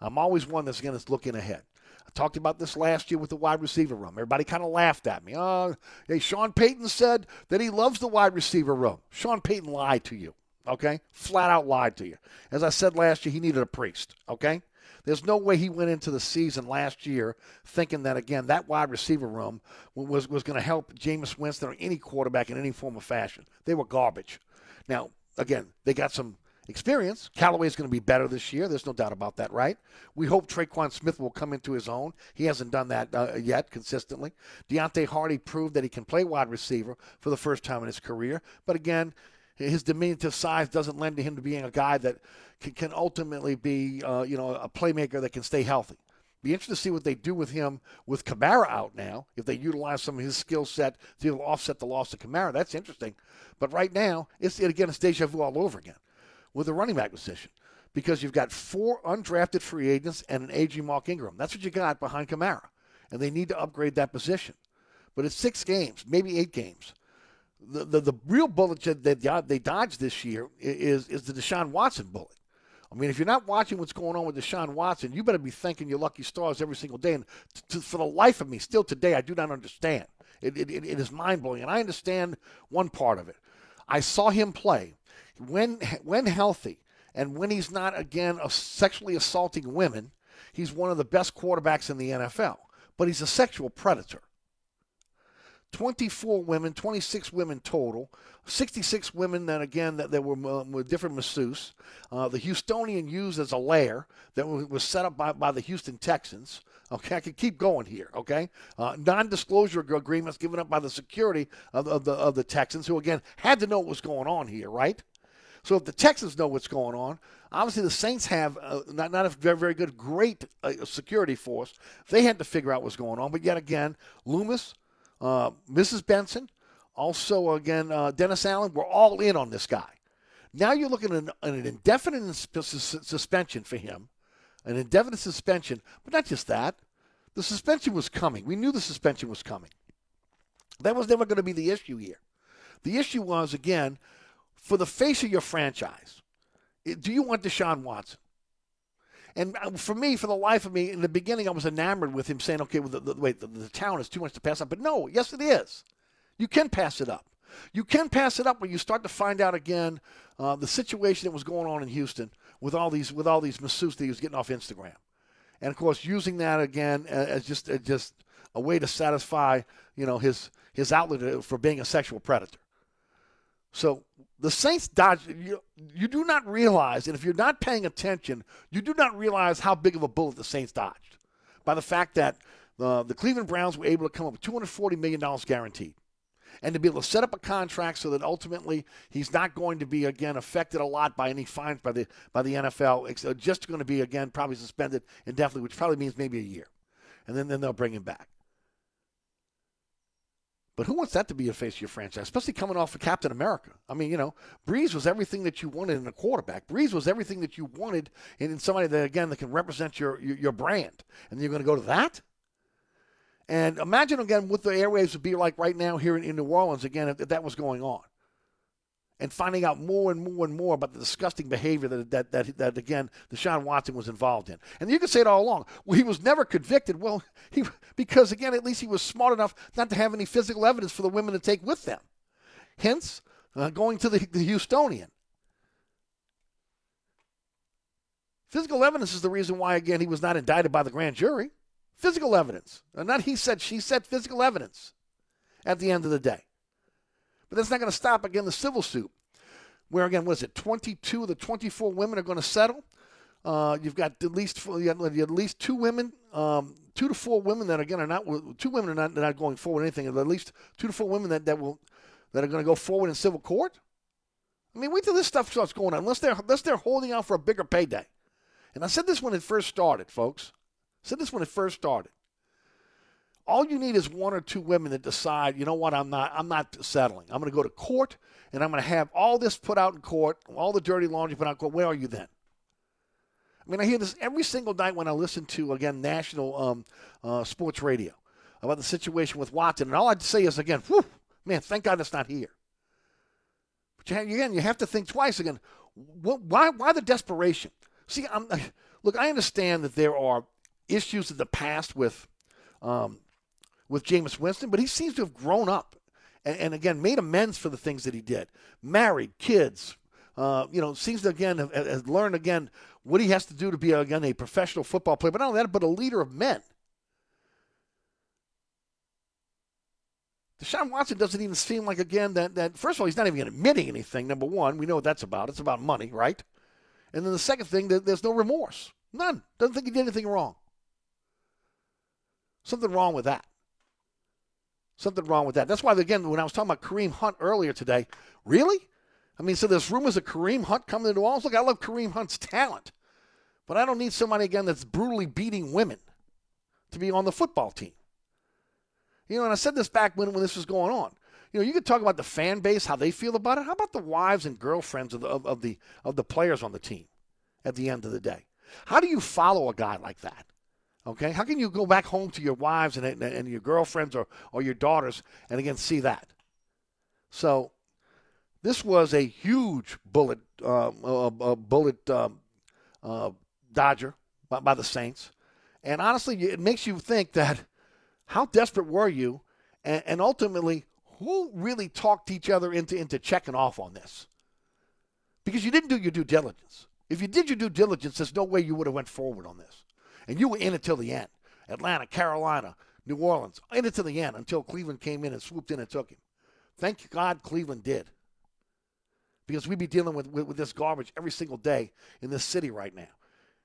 I'm always one that's going to looking ahead. I talked about this last year with the wide receiver room. Everybody kind of laughed at me. Oh, hey, Sean Payton said that he loves the wide receiver room. Sean Payton lied to you, okay? Flat out lied to you. As I said last year, he needed a priest, okay? There's no way he went into the season last year thinking that again that wide receiver room was was going to help Jameis Winston or any quarterback in any form of fashion. They were garbage. Now again, they got some experience. Callaway is going to be better this year. There's no doubt about that, right? We hope Tre'Quan Smith will come into his own. He hasn't done that uh, yet consistently. Deonte Harty proved that he can play wide receiver for the first time in his career. But again, his diminutive size doesn't lend to him to being a guy that can, can ultimately be, uh, you know, a playmaker that can stay healthy. Be interested to see what they do with him with Kamara out now. If they utilize some of his skill set to offset the loss of Kamara, that's interesting. But right now, it's again it's deja vu all over again with the running back position because you've got four undrafted free agents and an aging Mark Ingram. That's what you got behind Kamara, and they need to upgrade that position. but it's six games, maybe eight games. The the, the real bullet that they, dodged this year is is the Deshaun Watson bullet. I mean, if you're not watching what's going on with Deshaun Watson, you better be thanking your lucky stars every single day. And t- t- for the life of me, still today, I do not understand. It, it, it is mind blowing, and I understand one part of it. I saw him play when when healthy, and when he's not again sexually assaulting women. He's one of the best quarterbacks in the NFL, but he's a sexual predator. 24 women, 26 women total, 66 women that again that, that were, were different masseuses. Uh, the Houstonian used as a lair that was set up by, by the Houston Texans. Okay, I can keep going here. Okay, uh, non-disclosure agreements given up by the security of, of, the of the Texans, who again had to know what was going on here, right? So if the Texans know what's going on, obviously the Saints have uh, not not a very very good, great uh, security force. They had to figure out what's going on, but yet again, Loomis, uh, Mrs. Benson, also again uh, Dennis Allen, we're all in on this guy. Now you're looking at an, an indefinite suspension for him, an indefinite suspension, but not just that. The suspension was coming. We knew the suspension was coming. That was never going to be the issue here. The issue was again, for the face of your franchise, do you want Deshaun Watson? And uh, for me, for the life of me, in the beginning, I was enamored with him saying, okay, well, the, the, wait, the, the town is too much to pass up. But no, yes, it is. You can pass it up. You can pass it up when you start to find out again uh, the situation that was going on in Houston with all these with all these masseuses that he was getting off Instagram, and of course using that again as just as just a way to satisfy you know his his outlet for being a sexual predator. So the Saints dodge. You, you do not realize, and if you're not paying attention, you do not realize how big of a bullet the Saints dodged by the fact that uh, the Cleveland Browns were able to come up with $240 million guaranteed. And to be able to set up a contract so that ultimately he's not going to be again affected a lot by any fines by the by the NFL. It's uh, just going to be again probably suspended indefinitely, which probably means maybe a year, and then then they'll bring him back. But who wants that to be a face of your franchise, especially coming off of Captain America? I mean, you know, Brees was everything that you wanted in a quarterback. Brees was everything that you wanted in, somebody that, again, that can represent your, your, your brand. And you're going to go to that? And imagine, again, what the airwaves would be like right now here in, in New Orleans, again, if, if that was going on and finding out more and more and more about the disgusting behavior that, that, that, that again, Deshaun Watson was involved in. And you can say it all along. Well, he was never convicted. Well, (laughs) he, because, again, at least he was smart enough not to have any physical evidence for the women to take with them. Hence, uh, going to the, the Houstonian. Physical evidence is the reason why, again, he was not indicted by the grand jury. Physical evidence. And not he said, she said physical evidence at the end of the day. But that's not going to stop, again, the civil suit, where, again, what is it 22 of the 24 women are going to settle? Uh, you've got at least at least two women, um, two to four women that again are not two women are not, not going forward anything. At least two to four women that, that will that are going to go forward in civil court. I mean, wait till this stuff starts going on. Unless they're unless they're holding out for a bigger payday. And I said this when it first started, folks. I said this when it first started all you need is one or two women that decide, you know what, I'm not I'm not settling. I'm going to go to court and I'm going to have all this put out in court, all the dirty laundry put out in court. Where are you then? I mean, I hear this every single night when I listen to again national um, uh, sports radio about the situation with Watson, and all I'd say is again, whew, man, thank God it's not here. But you have, again, you have to think twice again. Why why the desperation? See, I'm, look, I understand that there are issues in the past with um, with Jameis Winston, but he seems to have grown up and, and again made amends for the things that he did. Married, kids, uh, you know, seems to again have, have, learned again what he has to do to be again a professional football player, but not only that, but a leader of men. Deshaun Watson doesn't even seem like again that that first of all he's not even admitting anything. Number one, we know what that's about. It's about money, right? And then the second thing, that there's no remorse, none. Doesn't think he did anything wrong. Something wrong with that. Something wrong with that. That's why, again, when I was talking about Kareem Hunt earlier today, really? I mean, so there's rumors of Kareem Hunt coming to New Orleans. Look, I love Kareem Hunt's talent, but I don't need somebody, again, that's brutally beating women to be on the football team. You know, and I said this back when, when this was going on. You know, you could talk about the fan base, how they feel about it. How about the wives and girlfriends of the, of, of the, of the players on the team at the end of the day? How do you follow a guy like that? Okay, how can you go back home to your wives and, and, and your girlfriends or, or your daughters and again see that? So, this was a huge bullet, uh, uh, uh, bullet um, uh, dodger by, by the Saints, and honestly, it makes you think that how desperate were you, and, and ultimately, who really talked each other into into checking off on this? Because you didn't do your due diligence. If you did your due diligence, there's no way you would have went forward on this and you were in it till the end. Atlanta, Carolina, New Orleans, in it till the end until Cleveland came in and swooped in and took him. Thank God Cleveland did. Because we'd be dealing with, with, with this garbage every single day in this city right now.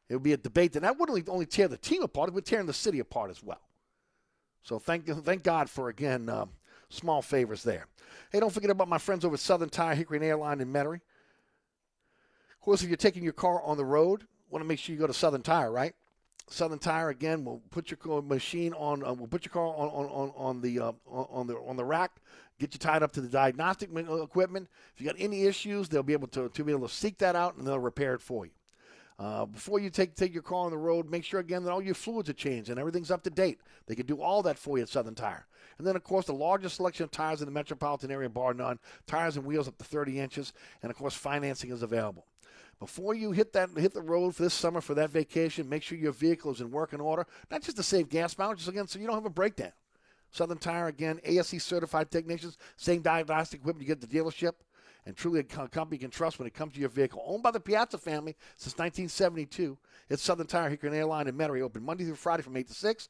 It would be a debate, and that wouldn't only tear the team apart, it would tear the city apart as well. So thank, thank God for, again, um, small favors there. Hey, don't forget about my friends over at Southern Tire, Hickory and Airline in Metairie. Of course, if you're taking your car on the road, want to make sure you go to Southern Tire, right? Southern Tire again We'll put your machine on. Uh, we'll put your car on on, on, on the uh, on the on the rack. Get you tied up to the diagnostic uh, equipment. If you got any issues, they'll be able to, to be able to seek that out and they'll repair it for you. Uh, before you take take your car on the road, make sure again that all your fluids are changed and everything's up to date. They can do all that for you at Southern Tire. And then, of course, the largest selection of tires in the metropolitan area, bar none. Tires and wheels up to 30 inches, and of course, financing is available. Before you hit that hit the road for this summer for that vacation, make sure your vehicle is in working order, not just to save gas mileage, again so you don't have a breakdown. Southern Tire again, ASE certified technicians, same diagnostic equipment you get at the dealership, and truly a company you can trust when it comes to your vehicle. Owned by the Piazza family since 1972, it's Southern Tire, Hickory Airline, and Metairie, open Monday through Friday from 8 to 6.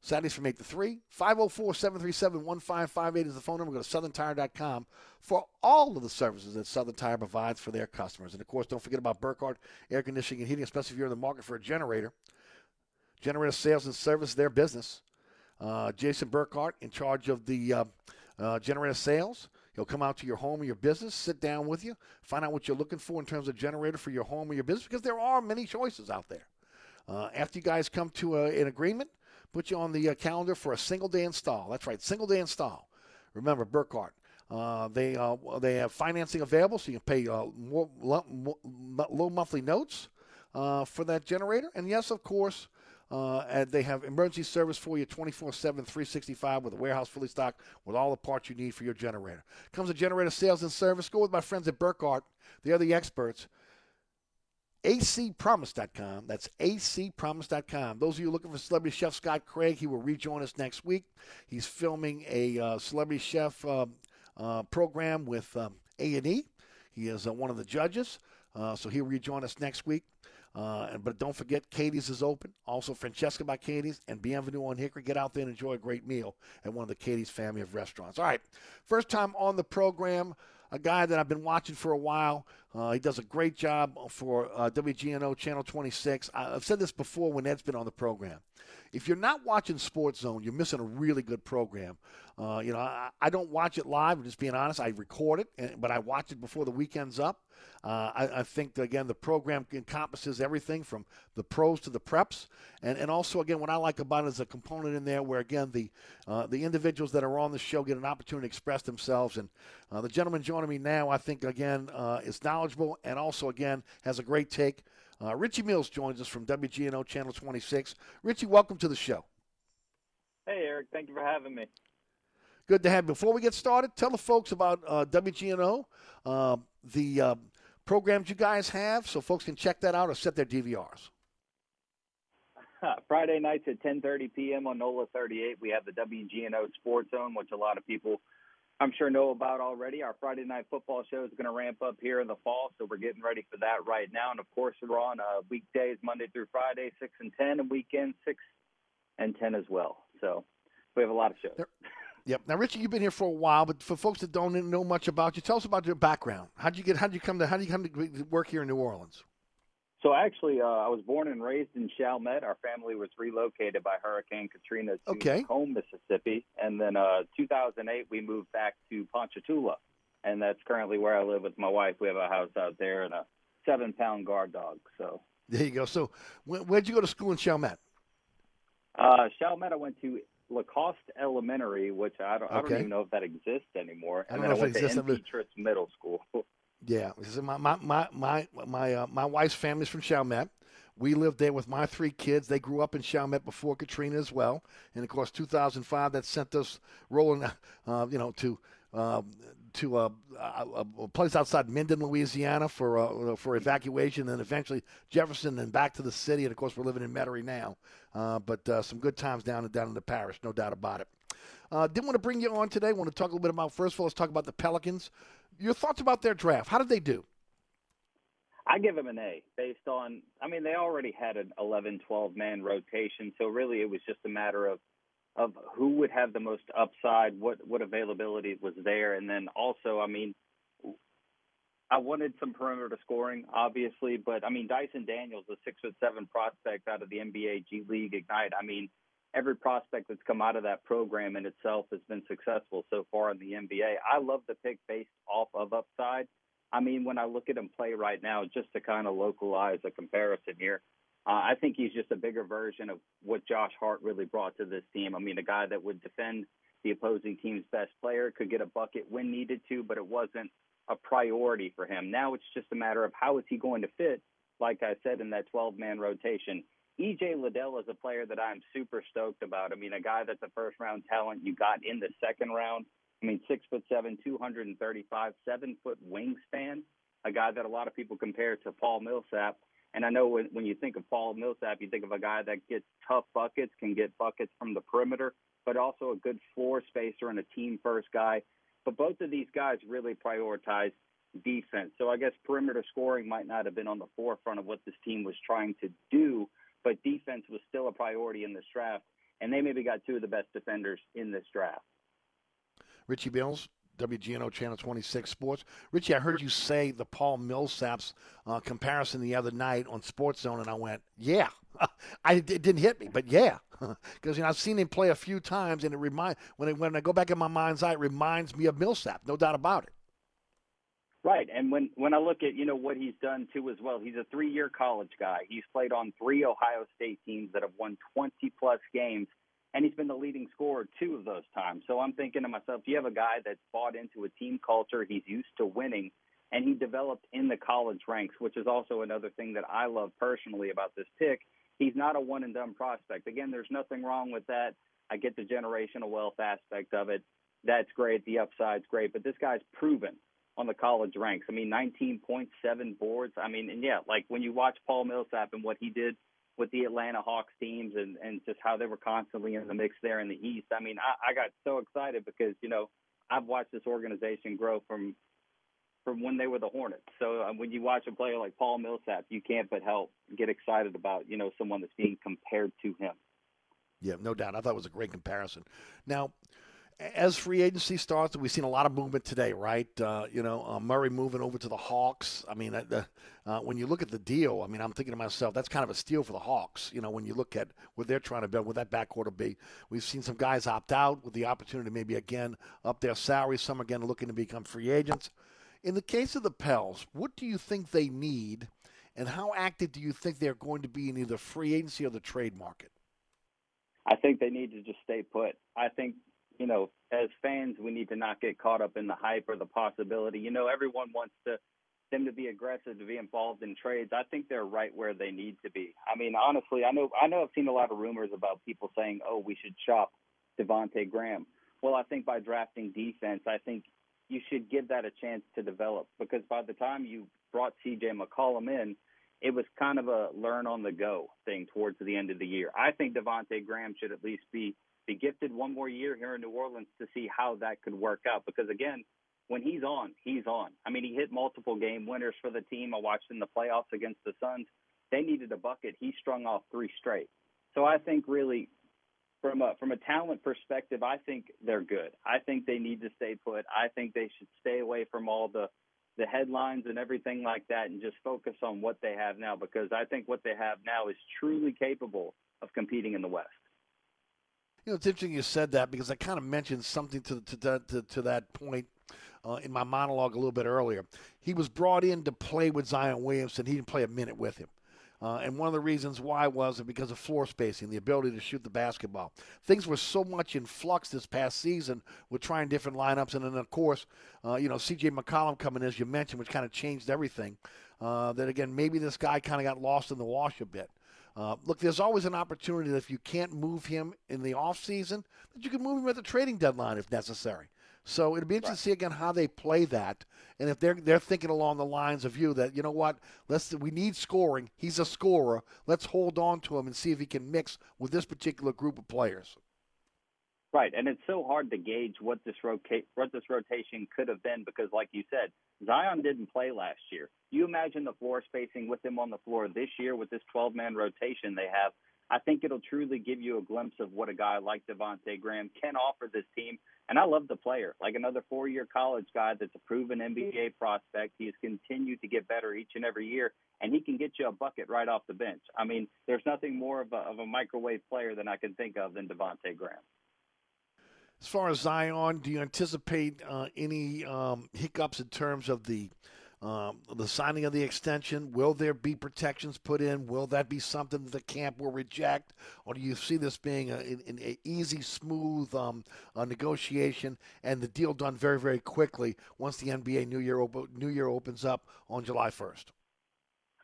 Saturdays from 8 to 3. 504 737 1558 is the phone number. Go to southerntire.com for all of the services that Southern Tire provides for their customers. And of course, don't forget about Burkhardt Air Conditioning and Heating, especially if you're in the market for a generator. Generator sales and service, their business. Uh, Jason Burkhardt in charge of the uh, uh, generator sales. He'll come out to your home or your business, sit down with you, find out what you're looking for in terms of generator for your home or your business, because there are many choices out there. Uh, after you guys come to a, an agreement, put you on the uh, calendar for a single day install. That's right, single day install. Remember, Burkhardt. Uh, they uh, they have financing available, so you can pay uh, more, low monthly notes uh, for that generator. And yes, of course, uh, they have emergency service for you 24 7, 365 with a warehouse fully stocked with all the parts you need for your generator. Comes a generator sales and service. Go with my friends at Burkhardt. They are the experts acpromise.com. That's acpromise.com. Those of you looking for celebrity chef Scott Craig, he will rejoin us next week. He's filming a uh, celebrity chef uh, uh, program with um, A&E. He is uh, one of the judges, uh, so he'll rejoin us next week. Uh, but don't forget, Katie's is open. Also, Francesca by Katie's and Bienvenue on Hickory. Get out there and enjoy a great meal at one of the Katie's family of restaurants. All right, first time on the program a guy that I've been watching for a while. Uh, he does a great job for uh, WGNO Channel 26. I've said this before when Ed's been on the program. If you're not watching Sports Zone, you're missing a really good program. Uh, you know, I, I, don't watch it live. I'm just being honest. I record it, but I watch it before the weekend's up. Uh, I, I, think that, again the program encompasses everything from the pros to the preps, and, and also again what I like about it is a component in there where again the uh, the individuals that are on the show get an opportunity to express themselves. And uh, the gentleman joining me now, I think again uh, is knowledgeable and also again has a great take. Uh, Richie Mills joins us from WGNO Channel 26. Richie, welcome to the show. Hey, Eric. Thank you for having me. Good to have you. Before we get started, tell the folks about uh, WGNO, uh, the uh, programs you guys have, so folks can check that out or set their DVRs. (laughs) Friday nights at 10:30 p.m. on NOLA 38, we have the WGNO Sports Zone, which a lot of people, I'm sure, know about already. Our Friday night football show is going to ramp up here in the fall, so we're getting ready for that right now. And of course, we're on uh, weekdays Monday through Friday, six and ten, and weekends six and ten as well. So we have a lot of shows. There- Yep. Now, Richie, you've been here for a while, but for folks that don't know much about you, tell us about your background. How did you get? How did you come to? How did you come to work here in New Orleans? So actually, uh, I was born and raised in Chalmette. Our family was relocated by Hurricane Katrina to okay. Home, Mississippi, and then uh, 2008 we moved back to Ponchatoula, and that's currently where I live with my wife. We have a house out there and a seven-pound guard dog. So there you go. So where'd you go to school in Chalmette? Uh, Chalmette, I went to Lacoste Elementary, which I don't, okay. I don't even know if that exists anymore. I and don't then know I went if it to Trist Middle School. (laughs) Yeah, my my my my my, my wife's family's from Chalmette. We lived there with my three kids. They grew up in Chalmette before Katrina as well, and of course, 2005 that sent us rolling, (laughs) uh, you know, to. Uh, to a, a, a, place outside Minden, Louisiana, for uh, for evacuation, and eventually Jefferson, and back to the city. And of course, we're living in Metairie now. Uh, but uh, some good times down down in the parish, no doubt about it. Uh, didn't want to bring you on today. Want to talk a little bit about first of all, let's talk about the Pelicans. Your thoughts about their draft? How did they do? I give them an A based on, I mean, they already had an 11, 12 man rotation. So really it was just a matter of, of who would have the most upside, what, what availability was there. And then also, I mean, I wanted some perimeter scoring, obviously, but I mean, Dyson Daniels, a six foot seven prospect out of the NBA G League Ignite. I mean, every prospect that's come out of that program in itself has been successful so far in the NBA. I love the pick based off of upside. I mean, when I look at him play right now, just to kind of localize a comparison here, uh, I think he's just a bigger version of what Josh Hart really brought to this team. I mean, a guy that would defend the opposing team's best player, could get a bucket when needed to, but it wasn't a priority for him. Now it's just a matter of how is he going to fit, like I said, in that 12 man rotation. EJ Liddell is a player that I'm super stoked about. I mean, a guy that's a first round talent you got in the second round. I mean, six foot seven, 235, seven foot wingspan. A guy that a lot of people compare to Paul Millsap. And I know when, when you think of Paul Millsap, you think of a guy that gets tough buckets, can get buckets from the perimeter, but also a good floor spacer and a team first guy. But both of these guys really prioritize defense. So I guess perimeter scoring might not have been on the forefront of what this team was trying to do, but defense was still a priority in this draft. And they maybe got two of the best defenders in this draft. Richie Mills, WGNO Channel 26 Sports. Richie, I heard you say the Paul Millsap's uh, comparison the other night on Sports Zone, and I went, yeah. (laughs) I, it didn't hit me, but yeah. (laughs) Because you know, I've seen him play a few times, and it remind when, when I go back in my mind's eye, it reminds me of Millsap, no doubt about it. Right, and when when I look at you know what he's done too as well, he's a three-year college guy. He's played on three Ohio State teams that have won 20 plus games and he's been the leading scorer two of those times. So I'm thinking to myself, you have a guy that's bought into a team culture, he's used to winning, and he developed in the college ranks, which is also another thing that I love personally about this pick. He's not a one and done prospect. Again, there's nothing wrong with that. I get the generational wealth aspect of it. That's great. The upside's great, but this guy's proven on the college ranks. I mean, 19.7 boards. I mean, and yeah, like when you watch Paul Millsap and what he did with the Atlanta Hawks teams and, and just how they were constantly in the mix there in the East. I mean, I, I got so excited because, you know, I've watched this organization grow from from when they were the Hornets. So um, when you watch a player like Paul Millsap, you can't but help get excited about, you know, someone that's being compared to him. Yeah, no doubt. I thought it was a great comparison. Now, as free agency starts, we've seen a lot of movement today, right? Uh, you know, uh, Murray moving over to the Hawks. I mean, uh, when you look at the deal, I mean, I'm thinking to myself, that's kind of a steal for the Hawks. You know, when you look at what they're trying to build, what that backcourt will be. We've seen some guys opt out with the opportunity, maybe again up their salaries. Some again looking to become free agents. In the case of the Pels, what do you think they need, and how active do you think they're going to be in either free agency or the trade market? I think they need to just stay put. I think you know, as fans, we need to not get caught up in the hype or the possibility. You know, everyone wants to them to be aggressive, to be involved in trades. I think they're right where they need to be. I mean, honestly, I know I know I've seen a lot of rumors about people saying, "Oh, we should shop Devonte Graham." Well, I think by drafting defense, I think you should give that a chance to develop because by the time you brought CJ McCollum in, it was kind of a learn on the go thing towards the end of the year. I think Devonte Graham should at least be be gifted one more year here in New Orleans to see how that could work out. Because again, when he's on, he's on. I mean, he hit multiple game winners for the team. I watched in the playoffs against the Suns. They needed a bucket. He strung off three straight. So I think really from a from a talent perspective, I think they're good. I think they need to stay put. I think they should stay away from all the the headlines and everything like that and just focus on what they have now because I think what they have now is truly capable of competing in the West. You know, it's interesting you said that because I kind of mentioned something to to to, to that point uh, in my monologue a little bit earlier. He was brought in to play with Zion Williamson. He didn't play a minute with him. Uh, and one of the reasons why was because of floor spacing, the ability to shoot the basketball. Things were so much in flux this past season with trying different lineups. And then, of course, uh, you know, C.J. McCollum coming, as you mentioned, which kind of changed everything. uh, that again maybe this guy kind of got lost in the wash a bit. Uh, look, there's always an opportunity that if you can't move him in the offseason, that you can move him at the trading deadline if necessary. So it'll be interesting to see again how they play that, and if they're they're thinking along the lines of you that you know what, let's we need scoring. He's a scorer. Let's hold on to him and see if he can mix with this particular group of players. Right, and it's so hard to gauge what this rotate what this rotation could have been because, like you said, Zion didn't play last year. You imagine the floor spacing with him on the floor this year with this 12 man rotation they have. I think it'll truly give you a glimpse of what a guy like Devonte Graham can offer this team. And I love the player, like another four year college guy that's a proven NBA prospect. He has continued to get better each and every year, and he can get you a bucket right off the bench. I mean, there's nothing more of a, of a microwave player than I can think of than Devonte Graham. As far as Zion, do you anticipate uh, any um, hiccups in terms of the um, the signing of the extension? Will there be protections put in? Will that be something that the camp will reject, or do you see this being an easy, smooth um, uh, negotiation and the deal done very, very quickly once the NBA New Year op- New Year opens up on July first?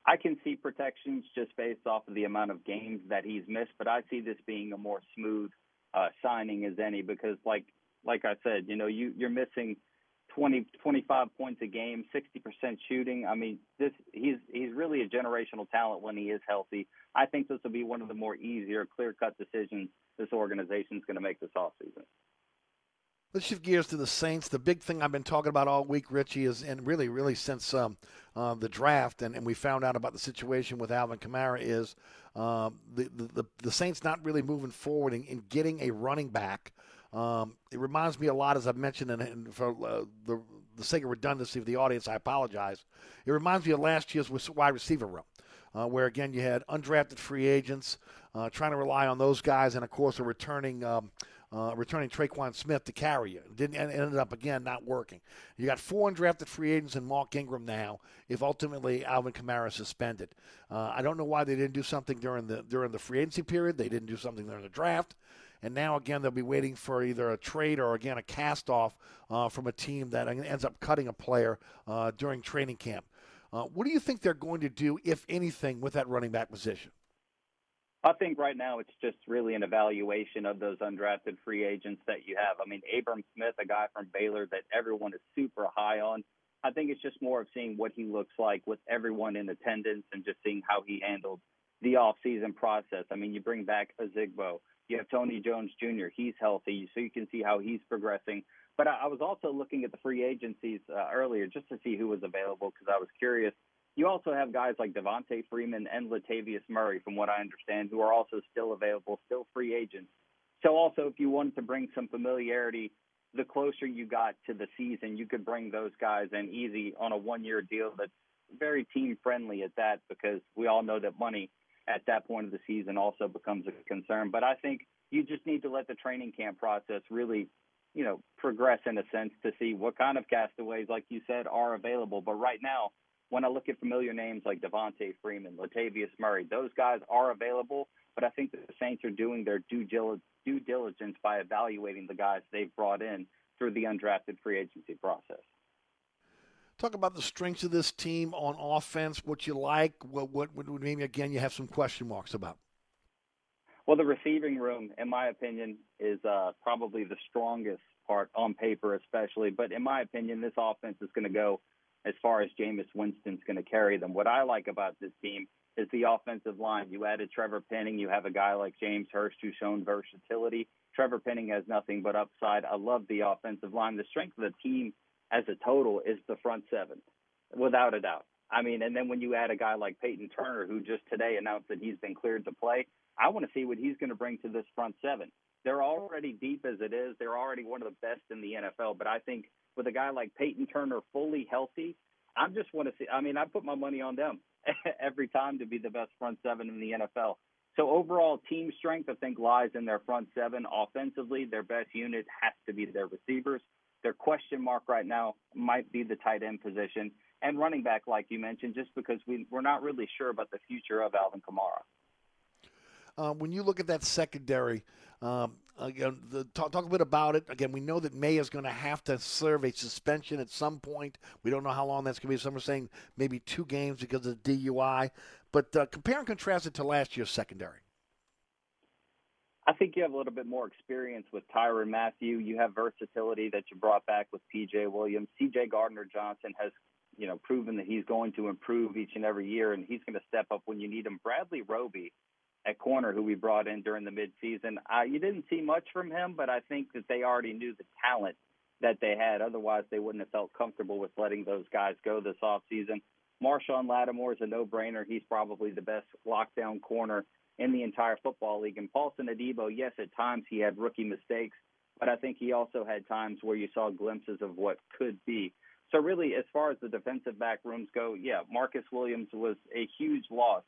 I can see protections just based off of the amount of games that he's missed, but I see this being a more smooth uh, signing as any because, like like I said, you know, you you're missing 20 25 points a game, 60% shooting. I mean, this he's he's really a generational talent when he is healthy. I think this will be one of the more easier, clear-cut decisions this organization is going to make this offseason. Let's shift gears to the Saints. The big thing I've been talking about all week, Richie, is and really, really since um, uh, the draft, and, and we found out about the situation with Alvin Kamara, is um, the, the the Saints not really moving forward in, in getting a running back. Um, it reminds me a lot, as I've mentioned, and, and for uh, the the sake of redundancy of the audience, I apologize. It reminds me of last year's wide receiver room. Uh, where again you had undrafted free agents uh, trying to rely on those guys, and of course a returning um, uh, returning Tre'Quan Smith to carry you. Didn't and ended up again not working. You got four undrafted free agents and Mark Ingram now. If ultimately Alvin Kamara suspended, uh, I don't know why they didn't do something during the during the free agency period. They didn't do something during the draft. And now again, they'll be waiting for either a trade or again a cast off uh, from a team that ends up cutting a player uh, during training camp. Uh, what do you think they're going to do, if anything, with that running back position? I think right now it's just really an evaluation of those undrafted free agents that you have. I mean, Abram Smith, a guy from Baylor that everyone is super high on. I think it's just more of seeing what he looks like with everyone in attendance and just seeing how he handled the off-season process. I mean, you bring back Ozigbo. You have Tony Jones Jr. He's healthy, so you can see how he's progressing. But I, I was also looking at the free agencies uh, earlier just to see who was available because I was curious you also have guys like Devonta Freeman and Latavius Murray, from what I understand, who are also still available, still free agents. So also, if you wanted to bring some familiarity, the closer you got to the season, you could bring those guys in easy on a one-year deal that's very team friendly at that, because we all know that money at that point of the season also becomes a concern. But I think you just need to let the training camp process really, you know, progress in a sense to see what kind of castaways, like you said, are available. But right now, when I look at familiar names like Devonta Freeman, Latavius Murray, those guys are available, but I think that the Saints are doing their due, due diligence by evaluating the guys they've brought in through the undrafted free agency process. Talk about the strengths of this team on offense, what you like, what, what, what maybe again you have some question marks about. Well, the receiving room, in my opinion, is uh, probably the strongest part on paper, especially. But in my opinion, this offense is going to go as far as Jameis Winston's going to carry them. What I like about this team is the offensive line. You added Trevor Penning. You have a guy like James Hurst who's shown versatility. Trevor Penning has nothing but upside. I love the offensive line. The strength of the team as a total is the front seven, without a doubt. I mean, and then when you add a guy like Payton Turner, who just today announced that he's been cleared to play, I want to see what he's going to bring to this front seven. They're already deep as it is. They're already one of the best in the NFL. But I think with a guy like Payton Turner fully healthy, I just want to see. I mean, I put my money on them (laughs) every time to be the best front seven in the NFL. So overall, team strength I think lies in their front seven. Offensively, their best unit has to be their receivers. Their question mark right now might be the tight end position and running back, like you mentioned, just because we, we're not really sure about the future of Alvin Kamara. Uh, when you look at that secondary, um, again, the, talk, talk a bit about it. Again, we know that Maye is going to have to serve a suspension at some point. We don't know how long that's going to be. Some are saying maybe two games because of the DUI. But uh, compare and contrast it to last year's secondary. I think you have a little bit more experience with Tyrann Mathieu. You have versatility that you brought back with PJ Williams. CJ Gardner Johnson has, you know, proven that he's going to improve each and every year, and he's going to step up when you need him. Bradley Roby at corner, who we brought in during the midseason, uh, you didn't see much from him, but I think that they already knew the talent that they had. Otherwise, they wouldn't have felt comfortable with letting those guys go this offseason. Marshon Lattimore is a no-brainer. He's probably the best lockdown corner in the entire football league. And Paulson Adebo, yes, at times he had rookie mistakes, but I think he also had times where you saw glimpses of what could be. So really, as far as the defensive back rooms go, yeah, Marcus Williams was a huge loss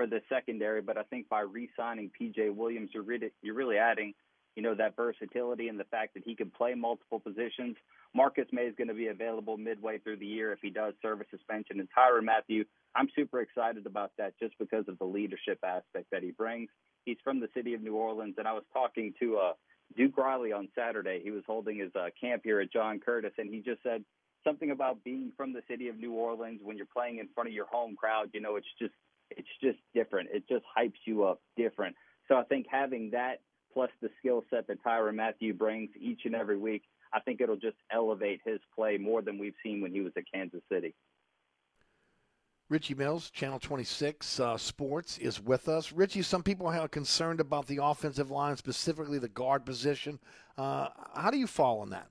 for the secondary, but I think by re-signing PJ Williams, you're really, you're really adding, you know, that versatility and the fact that he can play multiple positions. Marcus Maye is going to be available midway through the year if he does serve a suspension. And Tyrann Mathieu, I'm super excited about that just because of the leadership aspect that he brings. He's from the city of New Orleans, and I was talking to uh, Duke Riley on Saturday. He was holding his uh, camp here at John Curtis, and he just said something about being from the city of New Orleans when you're playing in front of your home crowd. You know, it's just it's just different. It just hypes you up different. So I think having that plus the skill set that Tyrann Mathieu brings each and every week, I think it'll just elevate his play more than we've seen when he was at Kansas City. Richie Mills, Channel 26 uh, Sports, is with us. Richie, some people are concerned about the offensive line, specifically the guard position. Uh, how do you fall on that?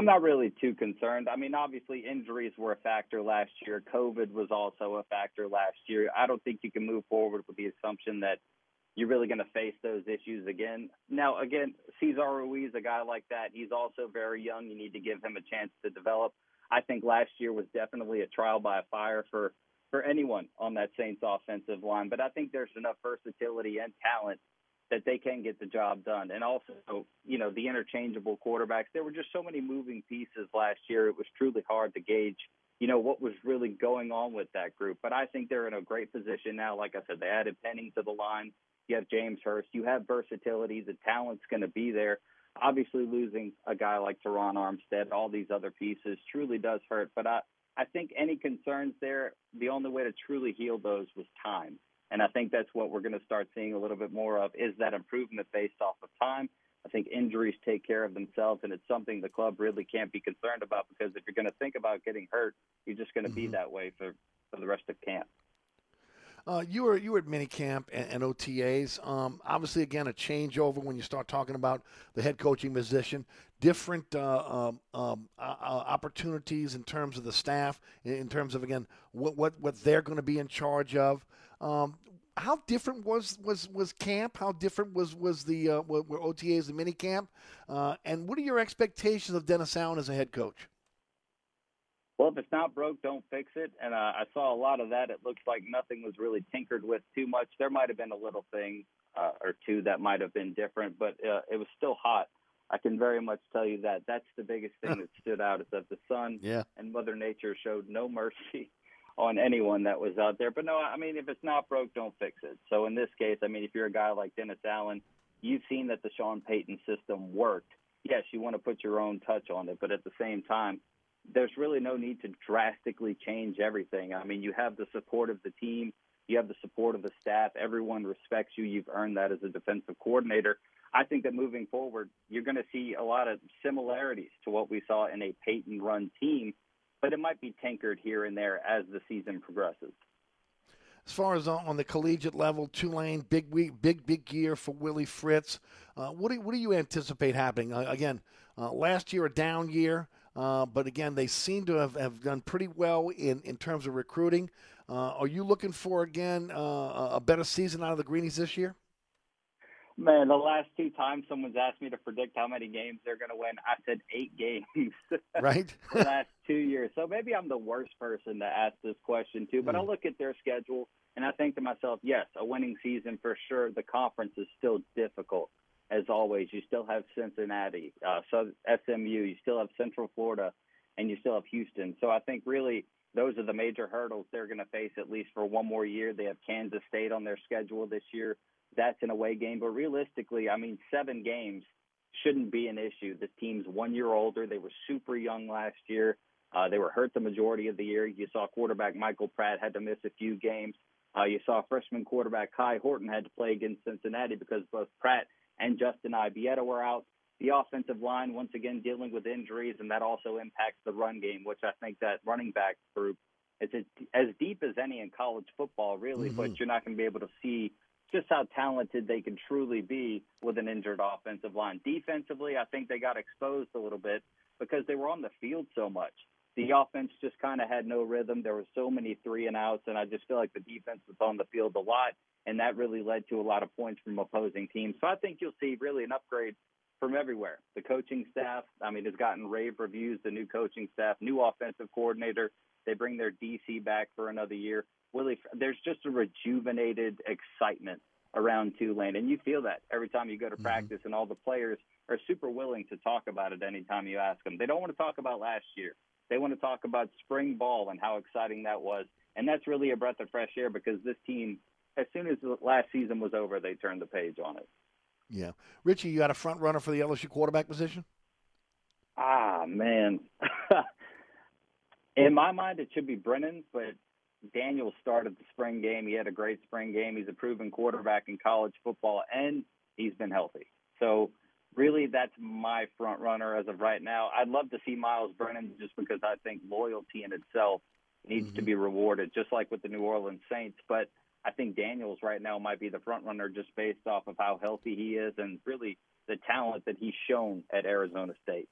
I'm not really too concerned. I mean, obviously, injuries were a factor last year. COVID was also a factor last year. I don't think you can move forward with the assumption that you're really going to face those issues again. Now, again, Cesar Ruiz, a guy like that, he's also very young. You need to give him a chance to develop. I think last year was definitely a trial by fire for for anyone on that Saints offensive line. But I think there's enough versatility and talent that they can get the job done. And also, you know, the interchangeable quarterbacks. There were just so many moving pieces last year. It was truly hard to gauge, you know, what was really going on with that group. But I think they're in a great position now. Like I said, they added Penning to the line. You have James Hurst. You have versatility. The talent's going to be there. Obviously, losing a guy like Terron Armstead, all these other pieces truly does hurt. But I, I think any concerns there, the only way to truly heal those was time. And I think that's what we're going to start seeing a little bit more of is that improvement based off of time. I think injuries take care of themselves, and it's something the club really can't be concerned about because if you're going to think about getting hurt, you're just going to mm-hmm. be that way for, for the rest of camp. Uh, you were you were at minicamp and, and OTAs. Um, obviously, again, a changeover when you start talking about the head coaching position. Different uh, um, um, uh, opportunities in terms of the staff, in terms of again what what, what they're going to be in charge of. Um, how different was, was, was camp? How different was was the uh, were, were OTAs the minicamp? Uh, and what are your expectations of Dennis Allen as a head coach? Well, if it's not broke, don't fix it. And uh, I saw a lot of that. It looks like nothing was really tinkered with too much. There might have been a little thing uh, or two that might have been different, but uh, it was still hot. I can very much tell you that. That's the biggest thing (laughs) that stood out is that the sun yeah. and Mother Nature showed no mercy on anyone that was out there. But no, I mean, if it's not broke, don't fix it. So in this case, I mean, if you're a guy like Dennis Allen, you've seen that the Sean Payton system worked. Yes, you want to put your own touch on it, but at the same time, there's really no need to drastically change everything. I mean, you have the support of the team, you have the support of the staff. Everyone respects you. You've earned that as a defensive coordinator. I think that moving forward, you're going to see a lot of similarities to what we saw in a Payton run team, but it might be tinkered here and there as the season progresses. As far as on the collegiate level, Tulane, big week, big big year for Willie Fritz. Uh, what do what do you anticipate happening? Uh, again, uh, last year a down year. Uh, but again, they seem to have, have done pretty well in, in terms of recruiting. Uh, are you looking for, again, uh, a better season out of the Greenies this year? Man, the last two times someone's asked me to predict how many games they're going to win, I said eight games. (laughs) right. the last two years. So maybe I'm the worst person to ask this question to, but mm. I look at their schedule and I think to myself, yes, a winning season for sure. The conference is still difficult as always, you still have Cincinnati, uh, so SMU, you still have Central Florida, and you still have Houston. So I think really those are the major hurdles they're going to face at least for one more year. They have Kansas State on their schedule this year. That's an away game. But realistically, I mean, seven games shouldn't be an issue. This team's one year older. They were super young last year. Uh, they were hurt the majority of the year. You saw quarterback Michael Pratt had to miss a few games. Uh, you saw freshman quarterback Kai Horton had to play against Cincinnati because both Pratt and Justin Ibieta were out. The offensive line once again dealing with injuries, and that also impacts the run game, which I think that running back group is as deep as any in college football, really. Mm-hmm. But you're not going to be able to see just how talented they can truly be with an injured offensive line. Defensively, I think they got exposed a little bit because they were on the field so much. The offense just kind of had no rhythm. There were so many three and outs, and I just feel like the defense was on the field a lot, and that really led to a lot of points from opposing teams. So I think you'll see really an upgrade from everywhere. The coaching staff, I mean, has gotten rave reviews. The new coaching staff, new offensive coordinator. They bring their DC back for another year. Willie, there's just a rejuvenated excitement around Tulane, and you feel that every time you go to practice, and all the players are super willing to talk about it anytime you ask them. They don't want to talk about last year. They want to talk about spring ball and how exciting that was, and that's really a breath of fresh air because this team, as soon as the last season was over, they turned the page on it. Yeah, Richie, you got a front runner for the LSU quarterback position? Ah, man. (laughs) In my mind, it should be Brennan, but Daniel started the spring game. He had a great spring game. He's a proven quarterback in college football, and he's been healthy. So, really, that's my front runner as of right now. I'd love to see Myles Brennan just because I think loyalty in itself needs Mm-hmm. to be rewarded, just like with the New Orleans Saints. But I think Daniels right now might be the front runner just based off of how healthy he is and really the talent that he's shown at Arizona State.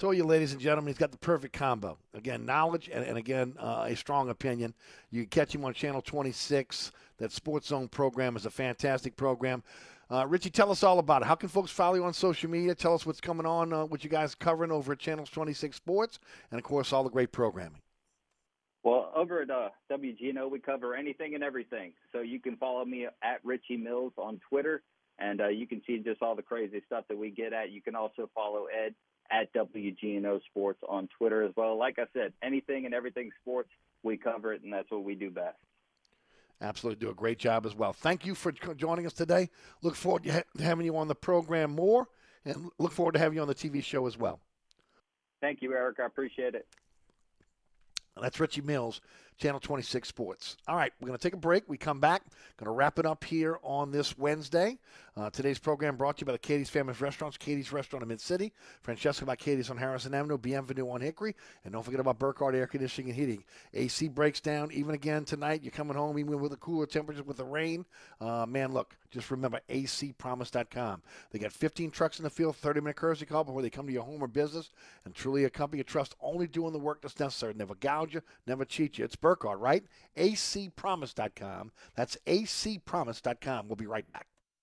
Told you, ladies and gentlemen, he's got the perfect combo. Again, knowledge and, and again, uh, a strong opinion. You catch him on Channel 26. That Sports Zone program is a fantastic program. Uh, Richie, tell us all about it. How can folks follow you on social media? Tell us what's coming on, uh, what you guys are covering over at Channel 26 Sports, and of course, all the great programming. Well, over at uh, WGNO, we cover anything and everything. So you can follow me at Richie Mills on Twitter, and uh, you can see just all the crazy stuff that we get at. You can also follow Ed at WGNO Sports on Twitter as well. Like I said, anything and everything sports, we cover it, and that's what we do best. Absolutely, do a great job as well. Thank you for joining us today. Look forward to having you on the program more, and look forward to having you on the TV show as well. Thank you, Eric. I appreciate it. That's Richie Mills, Channel 26 Sports. All right, we're going to take a break. We come back. Going to wrap it up here on this Wednesday. Uh, today's program brought to you by the Katie's Family Restaurants, Katie's Restaurant in Mid City, Francesca by Katie's on Harrison Avenue, Bienvenue on Hickory, and don't forget about Burkhardt Air Conditioning and Heating. AC breaks down even again tonight. You're coming home even with the cooler temperatures with the rain. Uh, man, look, just remember acpromise.com. They got 15 trucks in the field, 30 minute courtesy call before they come to your home or business, and truly a company you trust, only doing the work that's necessary. Never gouge you, never cheat you. It's right? acpromise.com. That's acpromise.com. We'll be right back.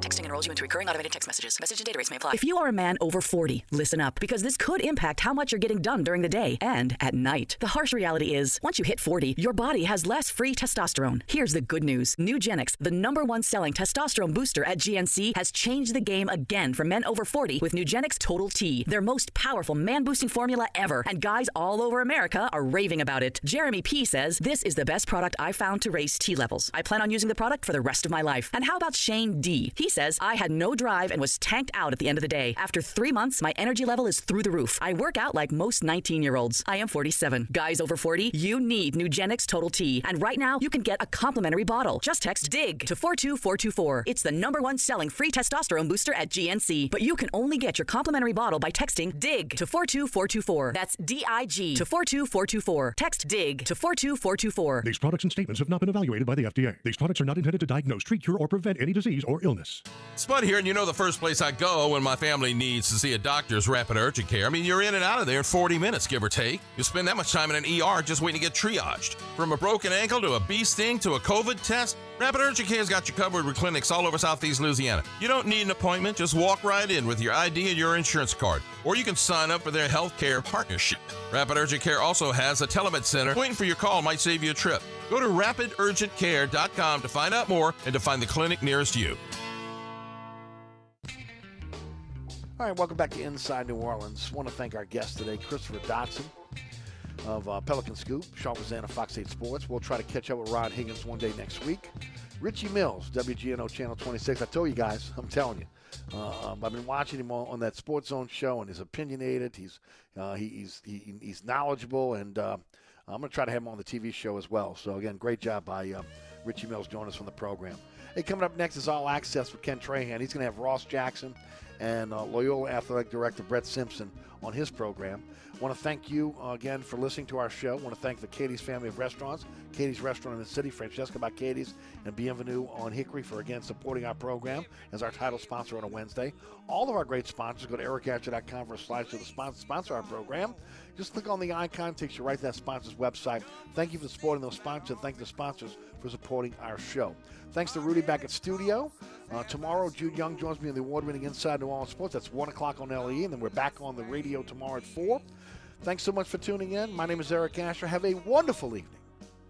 Texting enrolls you into recurring automated text messages. Message and data rates may apply. If you are a man over 40, listen up because this could impact how much you're getting done during the day and at night. The harsh reality is, once you hit 40, your body has less free testosterone. Here's the good news Nugenix, the number one selling testosterone booster at GNC, has changed the game again for men over 40 with Nugenix Total T, their most powerful man boosting formula ever. And guys all over America are raving about it. Jeremy P says, This is the best product I found to raise T levels. I plan on using the product for the rest of my life. And how about Shane D? He says, I had no drive and was tanked out at the end of the day. After three months, my energy level is through the roof. I work out like most 19 year olds. I am 47. Guys over 40, you need Nugenix Total T. And right now, you can get a complimentary bottle. Just text DIG to 42424. It's the number one selling free testosterone booster at GNC. But you can only get your complimentary bottle by texting DIG to 42424. That's D I G to 42424. Text DIG to 42424. These products and statements have not been evaluated by the FDA. These products are not intended to diagnose, treat, cure, or prevent any disease or illness. Spud here, and you know the first place I go when my family needs to see a doctor is Rapid Urgent Care. I mean, you're in and out of there in 40 minutes, give or take. You spend that much time in an ER just waiting to get triaged. From a broken ankle to a bee sting to a COVID test, Rapid Urgent Care's got you covered with clinics all over Southeast Louisiana. You don't need an appointment, just walk right in with your ID and your insurance card. Or you can sign up for their healthcare partnership. Rapid Urgent Care also has a telemed center. Waiting for your call might save you a trip. Go to rapidurgentcare.com to find out more and to find the clinic nearest you. All right, welcome back to Inside New Orleans. want to thank our guest today, Christopher Dotson of uh, Pelican Scoop, Sean Fazende, Fox 8 Sports. We'll try to catch up with Rod Higgins one day next week. Richie Mills, WGNO Channel 26. I told you guys, (laughs) I'm telling you. Uh, I've been watching him on, on, that Sports Zone show, and he's opinionated. He's uh, he, he's he, he's knowledgeable, and uh, I'm going to try to have him on the TV show as well. So again, great job by uh, Richie Mills joining us from the program. Hey, coming up next is All Access with Ken Trahan. He's going to have Ross Jackson and uh, Loyola Athletic Director Brett Simpson on his program. Want to thank you uh, again for listening to our show. Want to thank the Katie's family of restaurants, Katie's Restaurant in the City, Francesca by Katie's, and Bienvenue on Hickory for again supporting our program as our title sponsor on a Wednesday. All of our great sponsors go to ericasher.com for a slide to the sponsor, sponsor our program. Just click on the icon, takes you right to that sponsor's website. Thank you for supporting those sponsors, and thank the sponsors for supporting our show. Thanks to Rudy back at studio. Uh, tomorrow, Jude Young joins me in the award-winning Inside New Orleans Sports. That's 1 o'clock on LE, and then we're back on the radio tomorrow at 4. Thanks so much for tuning in. My name is Eric Asher. Have a wonderful evening.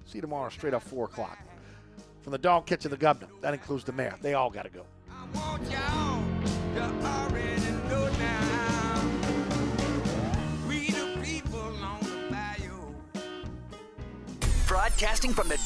See you tomorrow straight up 4 o'clock. From the dog catching the governor, that includes the mayor. They all got to go. Broadcasting from the